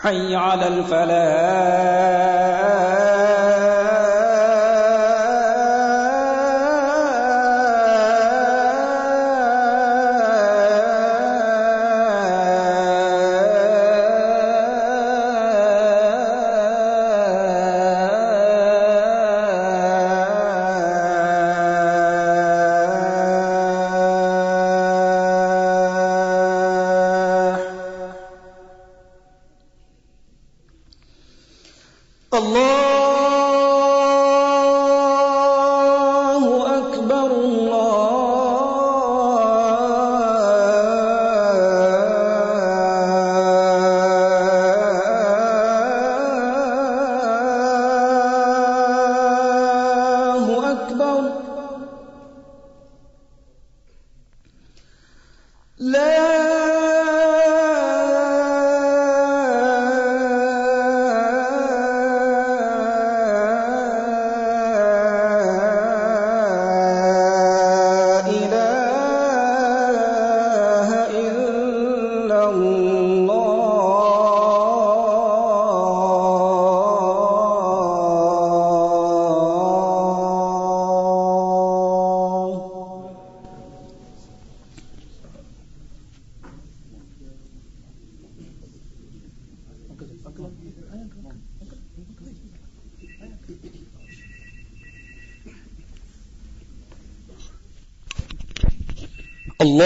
Speaker 2: حي على الفلاح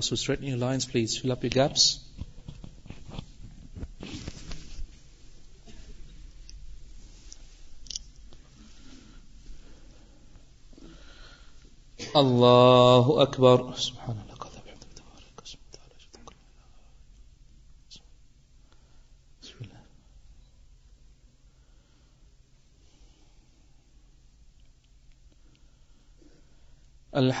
Speaker 2: Straighten your lines, please. Fill lines please fill اپل اخبار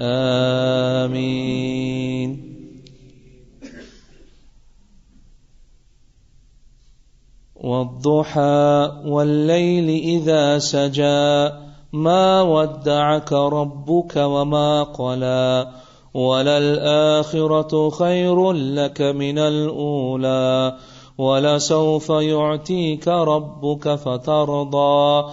Speaker 2: آمين والضحى والليل إذا سجى ما ودعك ربك وما قلى وللآخرة خير لك من الأولى ولسوف يعطيك ربك فترضى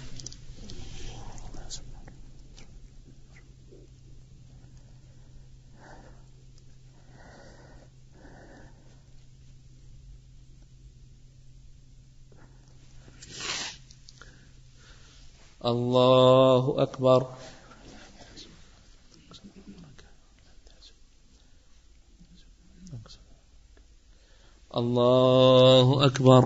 Speaker 2: اللہ اکبر اللہ اکبر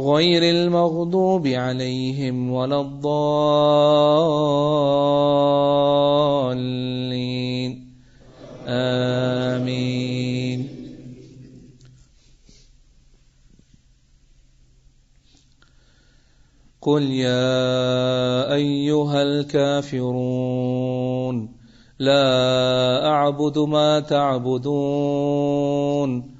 Speaker 2: غير المغضوب عليهم ولا الضالين آمين قل يا أيها الكافرون لا أعبد ما تعبدون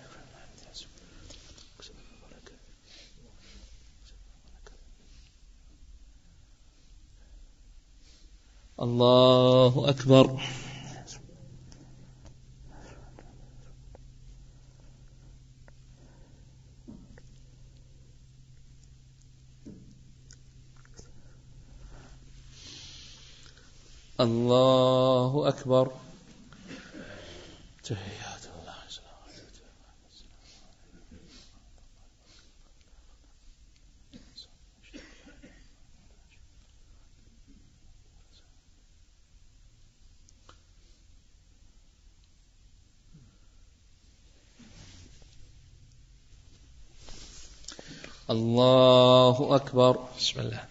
Speaker 2: اکبر اللہ چاہیے أكبر بسم الله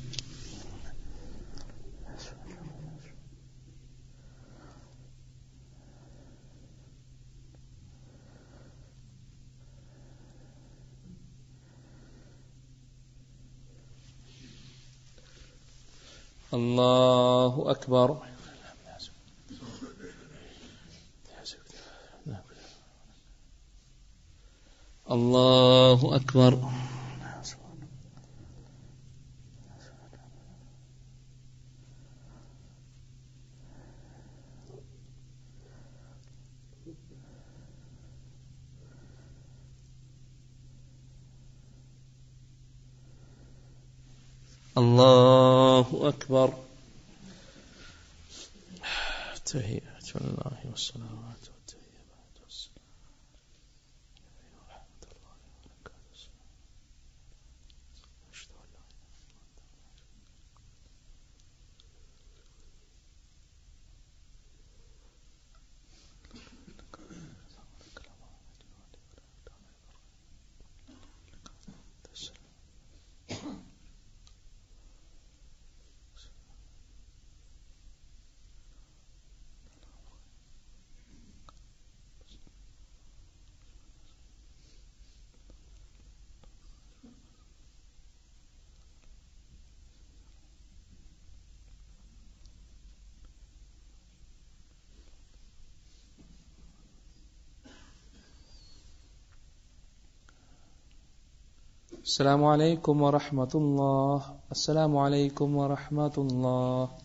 Speaker 2: أكبر الله أكبر والسلام مسلمات السلام علیکم ورحمۃ اللہ السلام علیکم ورحمۃ اللہ